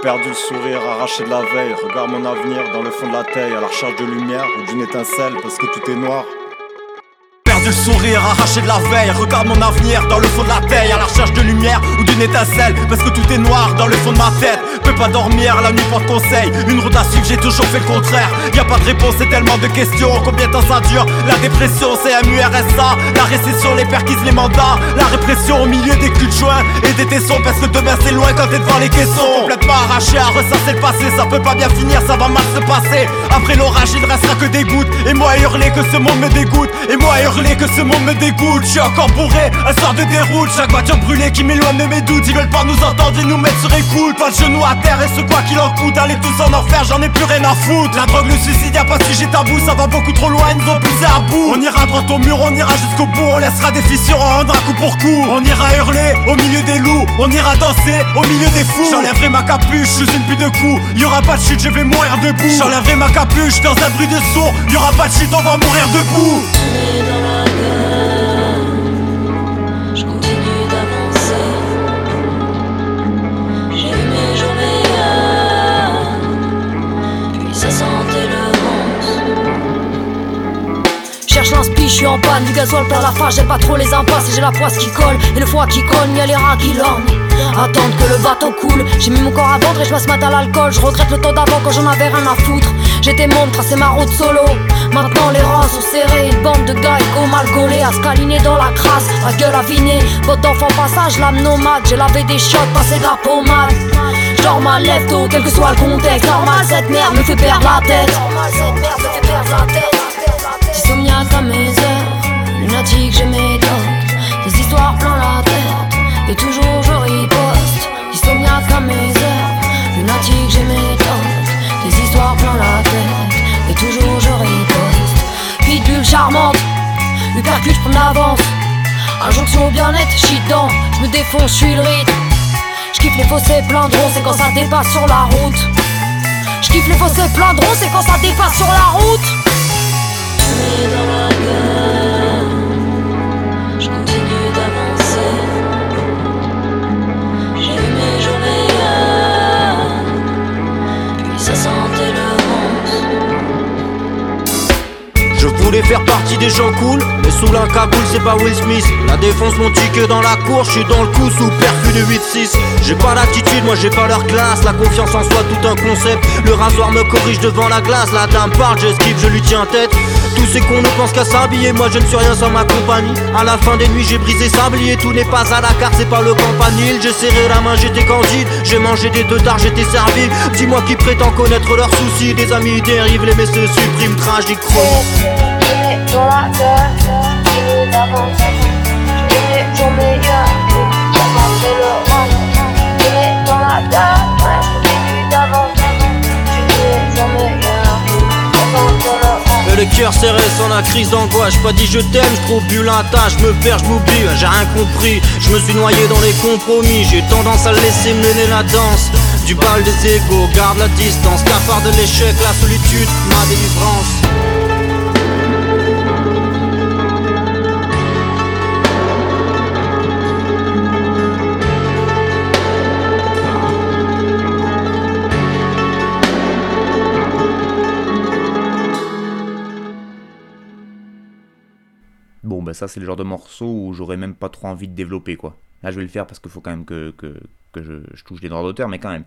Speaker 2: Perdu le sourire, arraché de la veille. Regarde mon avenir dans le fond de la taille, à la recherche de lumière ou d'une étincelle, parce que tout est noir
Speaker 8: le sourire arraché de la veille. Regarde mon avenir dans le fond de la taille À la recherche de lumière ou d'une étincelle. Parce que tout est noir dans le fond de ma tête. Peux pas dormir, la nuit pas de conseil. Une route à suivre, j'ai toujours fait le contraire. Y a pas de réponse, c'est tellement de questions. Combien de temps ça dure? La dépression, c'est un URSA La récession, les perquises, les mandats. La répression au milieu des culs de joint Et des tessons. Parce que demain c'est loin quand t'es devant les caissons. Complètement arraché à ressasser le passé. Ça peut pas bien finir, ça va mal se passer. Après l'orage, il ne restera que des gouttes. Et moi hurler que ce monde me dégoûte. Et moi hurler que ce monde me dégoûte. Je suis encore bourré, un sort de déroute. Chaque voiture brûlée qui m'éloigne de mes doutes. Ils veulent pas nous entendre et nous mettre sur écoute. Pas de genoux à terre et ce quoi qu'il en coûte. Allez tous en enfer, j'en ai plus rien à foutre. La drogue, le suicide, y'a pas de sujet tabou. Ça va beaucoup trop loin, ils nous ont poussé à bout. On ira droit au mur, on ira jusqu'au bout. On laissera des fissures, on rendra coup pour coup. On ira hurler au milieu des loups. On ira danser au milieu des fous. J'enlèverai ma capuche, je une pute de coups. Y'aura pas de chute, je vais mourir debout. J'enlèverai ma capuche dans un bruit de sourd. Y'aura pas de chute, on va mourir debout
Speaker 9: je suis en panne, du gasoil plein la face, j'ai pas trop les impasses et j'ai la poisse qui colle et le foie qui cogne, y'a les rats qui l'ornent. Attendre que le bateau coule, j'ai mis mon corps à vendre et je me matin à l'alcool, je regrette le temps d'avant quand j'en avais rien à foutre. J'étais monde, tracé ma route solo. Maintenant les rangs sont serrés, une bande de gars au mal gaulés, à se dans la crasse, la gueule affinée. Votre d'enfant passage, l'âme nomade, j'ai lavé des shots, passé de la pommade. Genre ma lève tôt, quel que soit le contexte, normal cette merde me fait perdre la tête. Normal cette merde me fait perdre la tête. À lunatique mes doutes Des histoires plein la tête, et toujours je riposte. Insomniaque à mes heures, lunatique mes doutes Des histoires plein la tête, et toujours je riposte. Pitbull charmante, hypercute je prends l'avance Injonction bien-être, j'suis dedans, j'me défonce, j'suis le rythme. J'kiffe les fossés plein de c'est quand ça dépasse sur la route. J'kiffe les fossés plein de c'est quand ça dépasse sur la route
Speaker 10: journées dans la gueule.
Speaker 11: Voulais faire partie des gens cool, mais sous la cagoule c'est pas Will Smith. La défense mon ticket dans la cour, je suis dans le coup sous perfus de 8-6. J'ai pas l'attitude, moi j'ai pas leur classe. La confiance en soi, tout un concept. Le rasoir me corrige devant la glace. La dame parle, j'esquive, je lui tiens tête. Tous ces cons ne pensent qu'à s'habiller, moi je ne suis rien sans ma compagnie. À la fin des nuits, j'ai brisé sablier. Tout n'est pas à la carte, c'est pas le campanile. J'ai serré la main, j'étais candide. J'ai mangé des deux dards, j'étais servi. Dis-moi qui prétend connaître leurs soucis. Des amis dérivent, les messieurs suppriment, tragique chronique.
Speaker 10: Dans la gueule. Le la le
Speaker 11: cœur serré sans la crise d'angoisse. Pas dit je t'aime, je trouve plus la Je me perds, je m'oublie, j'ai rien compris. Je me suis noyé dans les compromis. J'ai tendance à laisser mener la danse. Du bal des égaux, garde la distance. Cafard de l'échec, la solitude, ma délivrance
Speaker 1: bah ça, c'est le genre de morceau où j'aurais même pas trop envie de développer, quoi. Là, je vais le faire parce qu'il faut quand même que, que, que je, touche les droits d'auteur, mais quand même.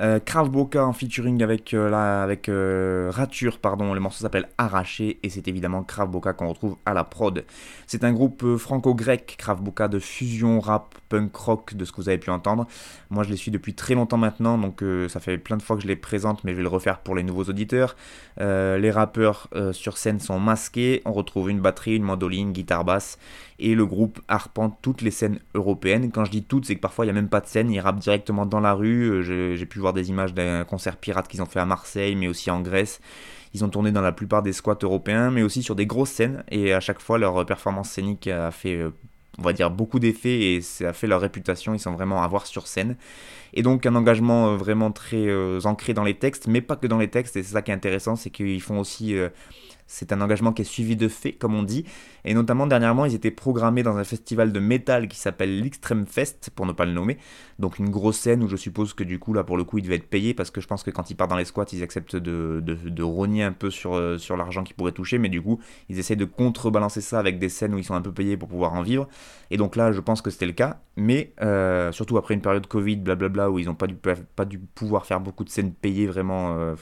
Speaker 1: Euh, Krav Boka en featuring avec, euh, la, avec euh, Rature, pardon. Le morceau s'appelle Arraché et c'est évidemment Krav Boka qu'on retrouve à la prod. C'est un groupe euh, franco-grec, Krav Boka, de fusion rap, punk rock, de ce que vous avez pu entendre. Moi, je les suis depuis très longtemps maintenant, donc ça fait plein de fois que je les présente, mais je vais le refaire pour les nouveaux auditeurs. Les rappeurs sur scène sont masqués. On retrouve une batterie, une mandoline, guitare basse et le groupe arpente toutes les scènes européennes. Quand je dis toutes, c'est que parfois il n'y a même pas de scène, ils directement dans la rue. Euh, J'ai pu voir des images d'un concert pirate qu'ils ont fait à Marseille, mais aussi en Grèce. Ils ont tourné dans la plupart des squats européens, mais aussi sur des grosses scènes, et à chaque fois leur performance scénique a fait, euh, on va dire, beaucoup d'effets, et ça a fait leur réputation, ils sont vraiment à voir sur scène. Et donc un engagement euh, vraiment très euh, ancré dans les textes, mais pas que dans les textes, et c'est ça qui est intéressant, c'est qu'ils font aussi... euh, c'est un engagement qui est suivi de faits, comme on dit. Et notamment, dernièrement, ils étaient programmés dans un festival de métal qui s'appelle l'Extreme Fest, pour ne pas le nommer. Donc une grosse scène où je suppose que du coup, là, pour le coup, ils devaient être payés, parce que je pense que quand ils partent dans les squats, ils acceptent de, de, rogner un peu sur, euh, sur l'argent qu'ils pourraient toucher. Mais du coup, ils essaient de contrebalancer ça avec des scènes où ils sont un peu payés pour pouvoir en vivre. Et donc là, je pense que c'était le cas. Mais euh, surtout après une période Covid, blablabla, où ils n'ont pas dû, pouvoir faire beaucoup de scènes payées vraiment... euh,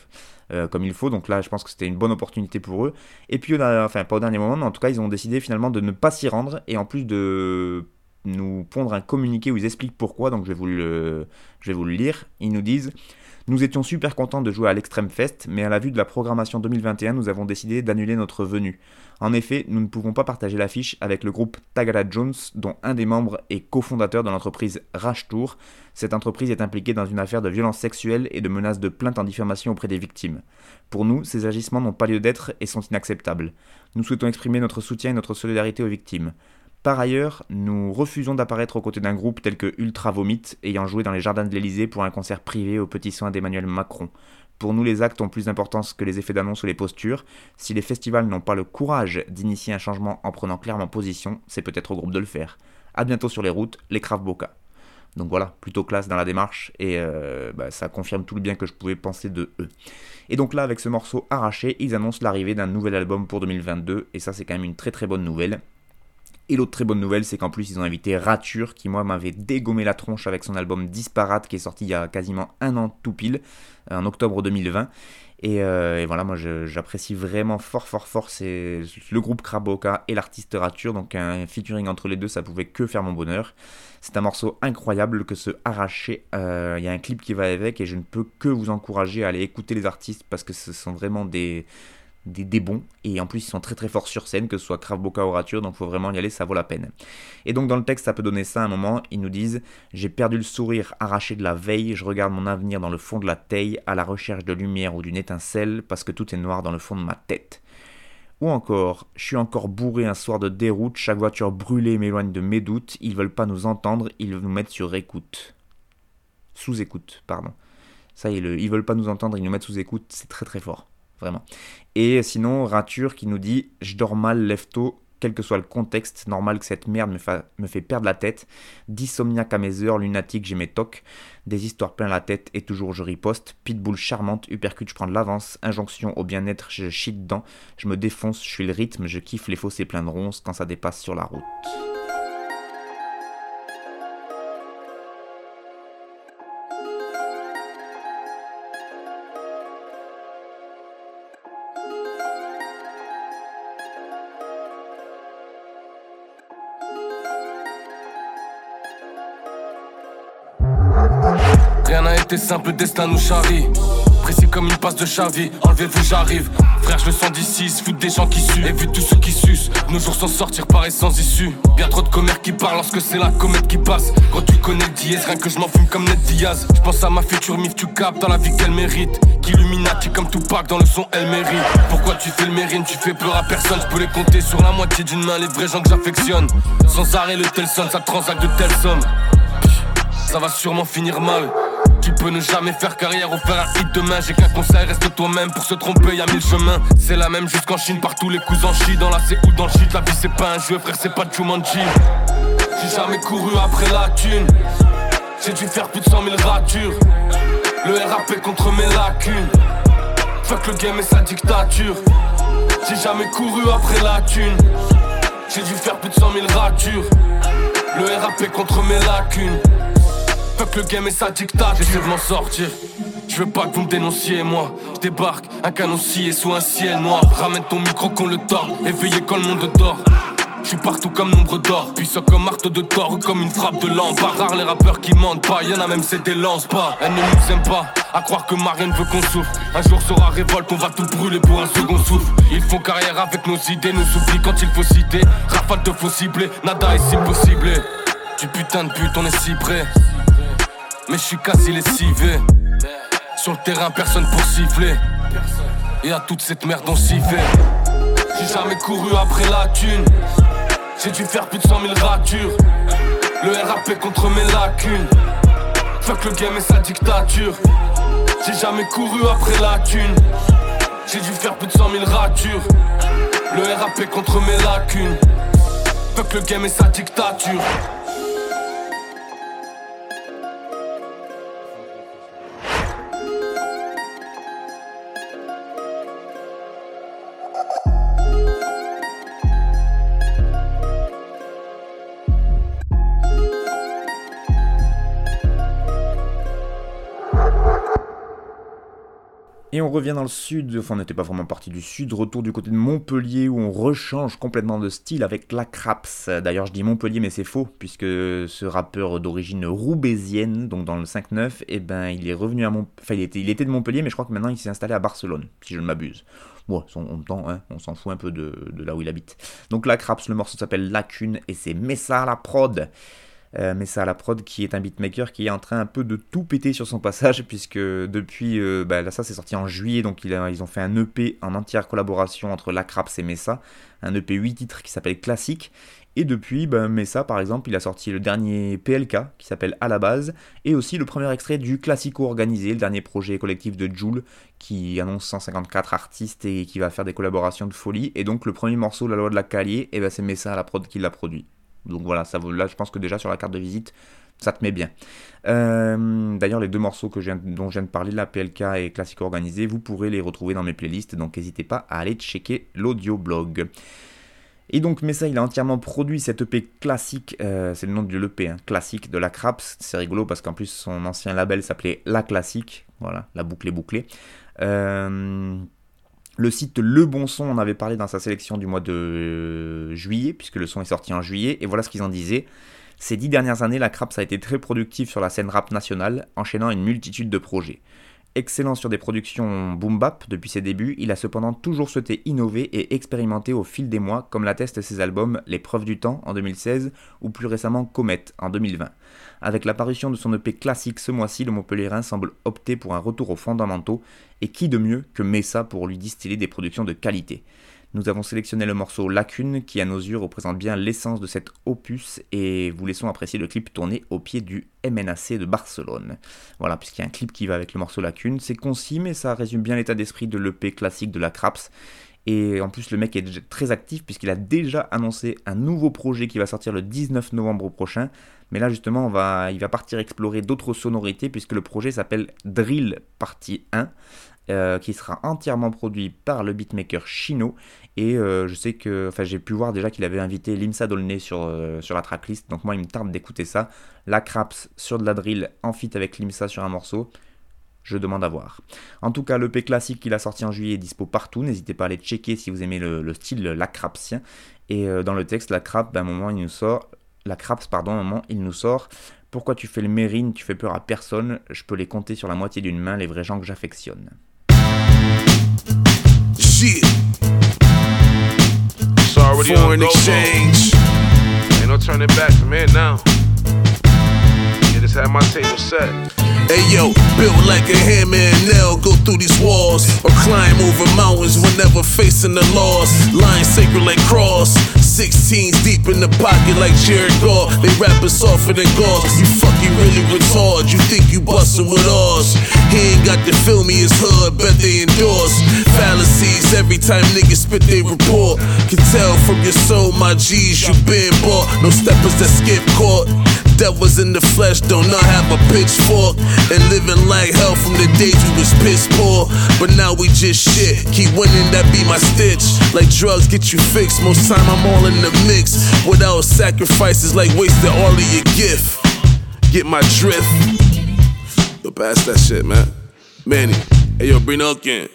Speaker 1: euh, comme il faut. Donc là, je pense que c'était une bonne opportunité pour eux. Et puis, enfin, pas au dernier moment, mais en tout cas, ils ont décidé finalement de ne pas s'y rendre et en plus de nous pondre un communiqué où ils expliquent pourquoi. Donc, je vais vous le, je vais vous le lire. Ils nous disent. Nous étions super contents de jouer à l'Extreme Fest, mais à la vue de la programmation 2021, nous avons décidé d'annuler notre venue. En effet, nous ne pouvons pas partager l'affiche avec le groupe Tagada Jones, dont un des membres est cofondateur de l'entreprise Tour. Cette entreprise est impliquée dans une affaire de violence sexuelle et de menaces de plainte en diffamation auprès des victimes. Pour nous, ces agissements n'ont pas lieu d'être et sont inacceptables. Nous souhaitons exprimer notre soutien et notre solidarité aux victimes. Par ailleurs, nous refusons d'apparaître aux côtés d'un groupe tel que Ultra Vomit, ayant joué dans les jardins de l'Elysée pour un concert privé aux petits soins d'Emmanuel Macron. Pour nous, les actes ont plus d'importance que les effets d'annonce ou les postures. Si les festivals n'ont pas le courage d'initier un changement en prenant clairement position, c'est peut-être au groupe de le faire. A bientôt sur les routes, les Krav Boka. Donc voilà, plutôt classe dans la démarche et euh, bah, ça confirme tout le bien que je pouvais penser de eux. Et donc là, avec ce morceau arraché, ils annoncent l'arrivée d'un nouvel album pour 2022 et ça, c'est quand même une très très bonne nouvelle. Et l'autre très bonne nouvelle, c'est qu'en plus, ils ont invité Rature, qui moi m'avait dégommé la tronche avec son album Disparate, qui est sorti il y a quasiment un an tout pile, en octobre 2020. Et, euh, et voilà, moi j'apprécie vraiment fort, fort, fort le groupe Kraboka et l'artiste Rature, donc un featuring entre les deux, ça pouvait que faire mon bonheur. C'est un morceau incroyable que ce arraché. euh, Il y a un clip qui va avec et je ne peux que vous encourager à aller écouter les artistes parce que ce sont vraiment des, des, des bons et en plus ils sont très très forts sur scène, que ce soit Krav Boka ou Rature, donc faut vraiment y aller, ça vaut la peine. Et donc dans le texte, ça peut donner ça à un moment. Ils nous disent J'ai perdu le sourire arraché de la veille, je regarde mon avenir dans le fond de la taille, à la recherche de lumière ou d'une étincelle, parce que tout est noir dans le fond de ma tête. Ou encore, je suis encore bourré un soir de déroute, chaque voiture brûlée m'éloigne de mes doutes, ils veulent pas nous entendre, ils nous mettre sur écoute. Sous écoute, pardon. Ça y est, le, ils veulent pas nous entendre, ils nous mettent sous écoute, c'est très très fort. Et sinon, Rature qui nous dit Je dors mal, lève tôt, quel que soit le contexte, normal que cette merde me fait perdre la tête. Dysomniaque à mes heures, lunatique, j'ai mes tocs. Des histoires plein la tête et toujours je riposte. Pitbull charmante, uppercut, je prends de l'avance. Injonction au bien-être, je chie dedans. Je me défonce, je suis le rythme, je kiffe les fossés pleins de ronces quand ça dépasse sur la route.
Speaker 12: Été simple, le destin nous charrie. Précis comme une passe de Xavi, enlevez-vous, j'arrive. Frère, je le sens d'ici, se des gens qui suent. Et vu tous ceux qui sucent, nos jours sans sortir paraissent sans issue. Bien trop de commères qui parlent lorsque c'est la comète qui passe. Quand tu connais le dièse, rien que je m'en fume comme Ned Diaz. Je pense à ma future mif, tu captes dans la vie qu'elle mérite. Qu'illuminati comme Tupac dans le son, elle mérite. Pourquoi tu fais le mérine, tu fais peur à personne. Je peux les compter sur la moitié d'une main, les vrais gens que j'affectionne. Sans arrêt, le tel son, ça transac de telle somme. Ça va sûrement finir mal. Tu peux ne jamais faire carrière ou faire un hit demain. J'ai qu'un conseil, reste toi-même. Pour se tromper, y a mille chemins. C'est la même jusqu'en Chine, partout les cousins chient. Dans la C ou dans le shit, la vie c'est pas un jeu, frère, c'est pas Jumanji. J'ai jamais couru après la thune. J'ai dû faire plus de 100 000 ratures. Le RAP contre mes lacunes. Fuck le game et sa dictature. J'ai jamais couru après la thune. J'ai dû faire plus de 100 000 ratures. Le RAP contre mes lacunes. Fuck le game et sa dictature. J'essaie de m'en sortir. Je veux pas que vous me dénonciez, moi. Je débarque, un canon scié sous un ciel noir. Ramène ton micro qu'on le tord. Éveillé quand le monde dort. Je suis partout comme nombre d'or, puissant comme marteau de Thor ou comme une frappe de lampe. Pas rare les rappeurs qui mentent pas, y'en a même c'est des lance pas. Elle ne nous aime pas, à croire que Marianne veut qu'on souffre. Un jour sera révolte, on va tout brûler pour un second souffle. Ils font carrière avec nos idées, nous oublient quand il faut citer. Rafale de faux ciblés, nada est si possible. Du putain de pute, on est si près. Mais je suis quasi lessivé. Sur le terrain, personne pour siffler. Et à toute cette merde, on s'y fait. J'ai jamais couru après la thune. J'ai dû faire plus de 100 000 ratures. Le RAP contre mes lacunes. Fuck le game et sa dictature. J'ai jamais couru après la thune. J'ai dû faire plus de 100 000 ratures. Le RAP contre mes lacunes. Fuck le game et sa dictature.
Speaker 1: Et on revient dans le sud, enfin on n'était pas vraiment parti du sud, retour du côté de Montpellier où on rechange complètement de style avec la Craps. D'ailleurs je dis Montpellier mais c'est faux, puisque ce rappeur d'origine roubaisienne, donc dans le 5-9, eh ben il est revenu à Mont... Enfin il était, de Montpellier mais je crois que maintenant il s'est installé à Barcelone, si je ne m'abuse. Bon, temps, hein, on s'en fout un peu de, de là où il habite. Donc la Craps, le morceau s'appelle Lacune et c'est Messa la prod. Euh, mais à la prod qui est un beatmaker qui est en train un peu de tout péter sur son passage puisque depuis euh, bah, là ça c'est sorti en juillet donc il a- ils ont fait un EP en entière collaboration entre Lacraps et Messa un EP 8 titres qui s'appelle Classique. Et depuis Messa par exemple il a sorti le dernier PLK qui s'appelle À la base et aussi le premier extrait du Classico organisé le dernier projet collectif de Joule qui annonce 154 artistes et qui va faire des collaborations de folie. Et donc le premier morceau La loi de la Calier et ben c'est Messa à la prod qui l'a produit donc voilà, ça là je pense que déjà sur la carte de visite, ça te met bien. Euh, D'ailleurs, les deux morceaux que dont je viens de parler, la PLK et Classique Organisé, vous pourrez les retrouver dans mes playlists, donc n'hésitez pas à aller checker l'audioblog. Et donc Messa, il a entièrement produit cette EP classique, euh, c'est le nom de l'EP, hein, classique de la Craps. C'est rigolo parce qu'en plus son ancien label s'appelait La Classique, voilà, la boucle est bouclée. Euh, le site Le Bon Son en avait parlé dans sa sélection du mois de juillet, puisque le son est sorti en juillet, et voilà ce qu'ils en disaient. Ces dix dernières années, la Craps a été très productive sur la scène rap nationale, enchaînant une multitude de projets. Excellent sur des productions boom bap depuis ses débuts, il a cependant toujours souhaité innover et expérimenter au fil des mois, comme l'attestent ses albums Les Preuves du Temps en 2016 ou plus récemment Comet en 2020. Avec l'apparition de son EP classique ce mois-ci, le Montpellierin semble opter pour un retour aux fondamentaux, et qui de mieux que Messa pour lui distiller des productions de qualité? Nous avons sélectionné le morceau Lacune qui à nos yeux représente bien l'essence de cet opus et vous laissons apprécier le clip tourné au pied du MNAC de Barcelone. Voilà, puisqu'il y a un clip qui va avec le morceau Lacune, c'est concis mais ça résume bien l'état d'esprit de l'EP classique de la Craps. Et en plus le mec est très actif puisqu'il a déjà annoncé un nouveau projet qui va sortir le 19 novembre prochain. Mais là justement va, il va partir explorer d'autres sonorités puisque le projet s'appelle Drill Partie 1. Euh, qui sera entièrement produit par le beatmaker Chino. Et euh, je sais que, enfin, j'ai pu voir déjà qu'il avait invité Limsa Dolné sur, euh, sur la tracklist. Donc moi, il me tarde d'écouter ça. La Craps sur de la drill en fit avec Limsa sur un morceau. Je demande à voir. En tout cas, l'EP classique qu'il a sorti en juillet est dispo partout. N'hésitez pas à aller checker si vous aimez le, style La Crapsien. Et dans le texte, la Crap, ben, un moment, il nous sort. La Craps, pardon, un moment, il nous sort. Pourquoi tu fais le mérine, tu fais peur à personne, je peux les compter sur la moitié d'une main, les vrais gens que j'affectionne.
Speaker 13: Shit. It's already Foreign exchange. Ain't no turning back from here now. Just had my table set. Hey yo, built like a hammer and nail, go through these walls or climb over mountains whenever facing the loss. Lying sacred like cross. 16s deep in the pocket like Jared Gore. They rap us softer than gauze. You fucking really retard. You think you bustin' with ours. He ain't got me, his hood, bet they endorse. Fallacies every time niggas spit they report. Can tell from your soul, my G's, you been bought. No steppers that skip court. Devils in the flesh, don't not have a pitchfork. And living like hell from the days we was piss poor. But now we just shit. Keep winning, that be my stitch. Like drugs get you fixed. Most time I'm all in the mix. Without sacrifices, like wasting all of your gift. Get my drift. Yo, pass that shit, man. Manny. Hey, yo, bring up again.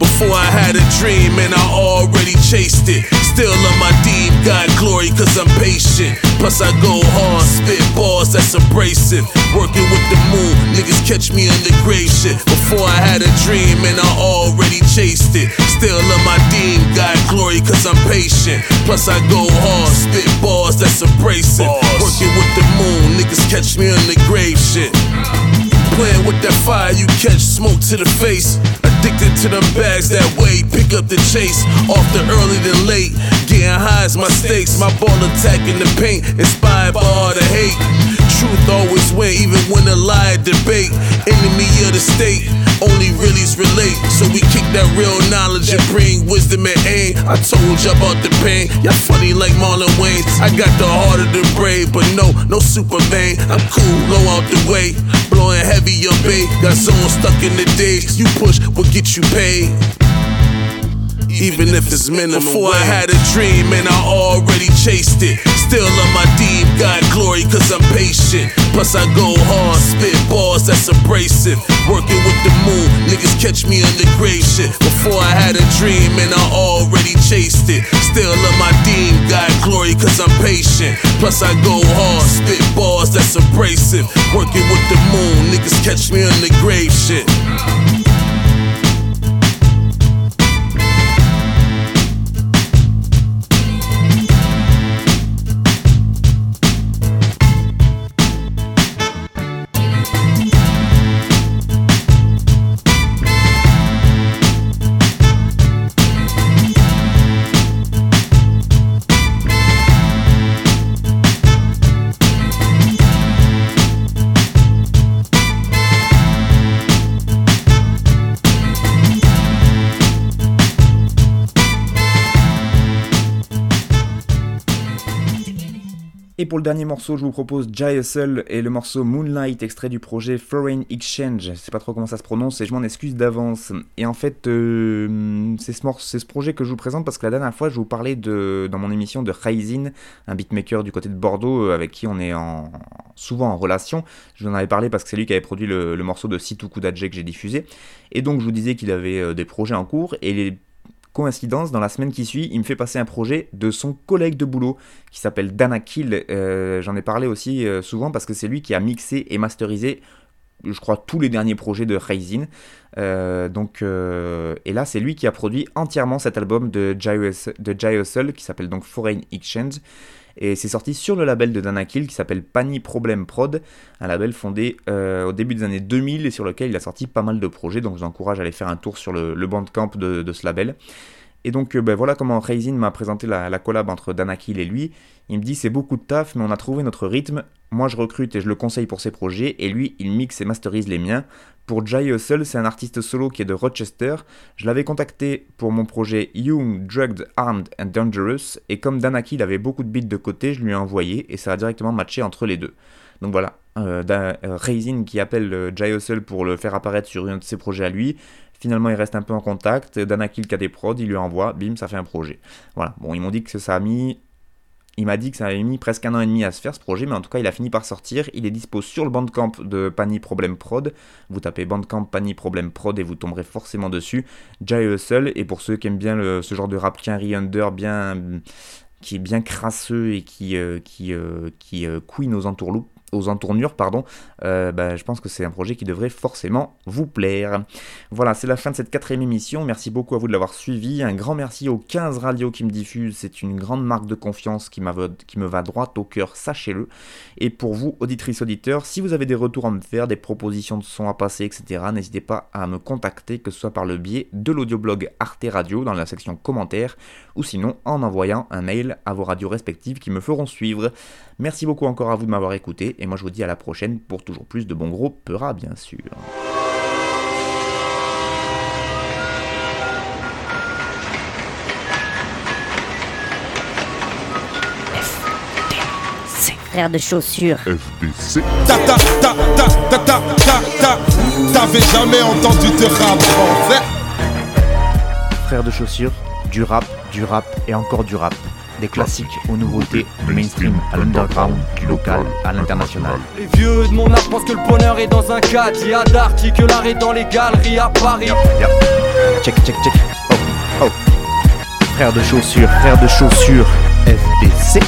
Speaker 13: Before I had a dream and I already chased it. Still on my deep, God glory, cause I'm patient. Plus I go hard, spit balls that's abrasive. Working with the moon, niggas catch me on the grave shit. Before I had a dream and I already chased it. Still on my deep, God glory, cause I'm patient. Plus I go hard, spit balls that's abrasive. Working with the moon, niggas catch me on the grave shit. Playing with that fire, you catch smoke to the face. Addicted to them bags that way, pick up the chase. Off the early to late, getting high is my stakes. My ball attacking the paint, inspired by all the hate. Truth always win, even when a lie debate. Enemy of the state, only really's relate. So we kick that real knowledge and bring wisdom and aim. I told you about the pain, y'all funny like Marlon Wayne. I got the heart of the brave, but no, no Superman. I'm cool, low out the way. Blowing heavy your bay, got zones stuck in the days. You push will get you paid even if it's minimum. Before I had a dream and I already chased it. Still on my deep, God glory, cause I'm patient. Plus I go hard, spit balls that's abrasive. Working with the moon, niggas catch me on the grave shit. Before I had a dream and I already chased it. Still on my deep, God glory, cause I'm patient. Plus I go hard, spit balls that's abrasive. Working with the moon, niggas catch me on the grave shit.
Speaker 1: Pour le dernier morceau, je vous propose Jai et le morceau Moonlight, extrait du projet Foreign Exchange. Je sais pas trop comment ça se prononce et je m'en excuse d'avance. Et en fait, euh, c'est ce, projet que je vous présente parce que la dernière fois, je vous parlais de, dans mon émission de Raisin, un beatmaker du côté de Bordeaux euh, avec qui on est en, souvent en relation. Je vous en avais parlé parce que c'est lui qui avait produit le, morceau de Situku Daje que j'ai diffusé. Et donc, je vous disais qu'il avait euh, des projets en cours et les Coïncidence, dans la semaine qui suit, il me fait passer un projet de son collègue de boulot qui s'appelle Dana Kill. Euh, j'en ai parlé aussi euh, souvent parce que c'est lui qui a mixé et masterisé, je crois, tous les derniers projets de Raisin. Euh, donc, et là, c'est lui qui a produit entièrement cet album de Jai qui s'appelle donc Foreign Exchange. Et c'est sorti sur le label de Dana Kill qui s'appelle Pani Problem Prod, un label fondé euh, au début des années 2000 et sur lequel il a sorti pas mal de projets. Donc je vous encourage à aller faire un tour sur le, bandcamp de, ce label. Et donc ben, voilà comment Raisin m'a présenté la, la, collab entre Danakil et lui. Il me dit c'est beaucoup de taf mais on a trouvé notre rythme. Moi je recrute et je le conseille pour ses projets et lui il mixe et masterise les miens. Pour Jai Hustle, c'est un artiste solo qui est de Rochester. Je l'avais contacté pour mon projet Young, Drugged, Armed and Dangerous, et comme Danaki avait beaucoup de beats de côté, je lui ai envoyé et ça a directement matché entre les deux. Donc voilà, euh, Raisin qui appelle euh, Jai Hustle pour le faire apparaître sur un de ses projets à lui. Finalement, il reste un peu en contact. Danakil qui a des prods, il lui envoie, bim, ça fait un projet. Voilà, bon, ils m'ont dit que ça a mis il m'a dit que ça avait mis presque un an et demi à se faire ce projet, mais en tout cas, il a fini par sortir. Il est dispo sur le bandcamp de Pani Problem Prod. Vous tapez bandcamp Pani Problem Prod et vous tomberez forcément dessus. Jai Hustle, et pour ceux qui aiment bien ce genre de rap Quinry Under, bien, qui est bien crasseux et qui, euh, qui, euh, qui euh, queen aux entourloupes, aux entournures, pardon, euh, bah, je pense que c'est un projet qui devrait forcément vous plaire. Voilà, c'est la fin de cette quatrième émission. Merci beaucoup à vous de l'avoir suivi. Un grand merci aux 15 radios qui me diffusent. C'est une grande marque de confiance qui, qui me va droit au cœur, sachez-le. Et pour vous, auditrices, auditeurs, si vous avez des retours à me faire, des propositions de son à passer, etc., n'hésitez pas à me contacter, que ce soit par le biais de l'audioblog Arte Radio dans la section commentaires, ou sinon en envoyant un mail à vos radios respectives qui me feront suivre. Merci beaucoup encore à vous de m'avoir écouté, et moi je vous dis à la prochaine pour toujours plus de bons gros Peura, bien sûr.
Speaker 9: frère de chaussures.
Speaker 14: FDC. Ta ta ta ta ta ta ta ta. T'avais jamais entendu de rap français.
Speaker 1: Frère de chaussures, du rap, du rap et encore du rap des classiques aux nouveautés, du mainstream à l'underground, du local à l'international.
Speaker 15: Les vieux de mon âge pensent que le bonheur est dans un cadre, il y a d'arty que l'art est dans les galeries à Paris.
Speaker 1: Check, check, check. Oh, oh. Frère de chaussures, frère de chaussures, FDC.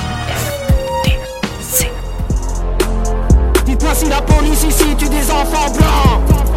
Speaker 9: FDC. Dites-moi si la police ici tue des enfants blancs.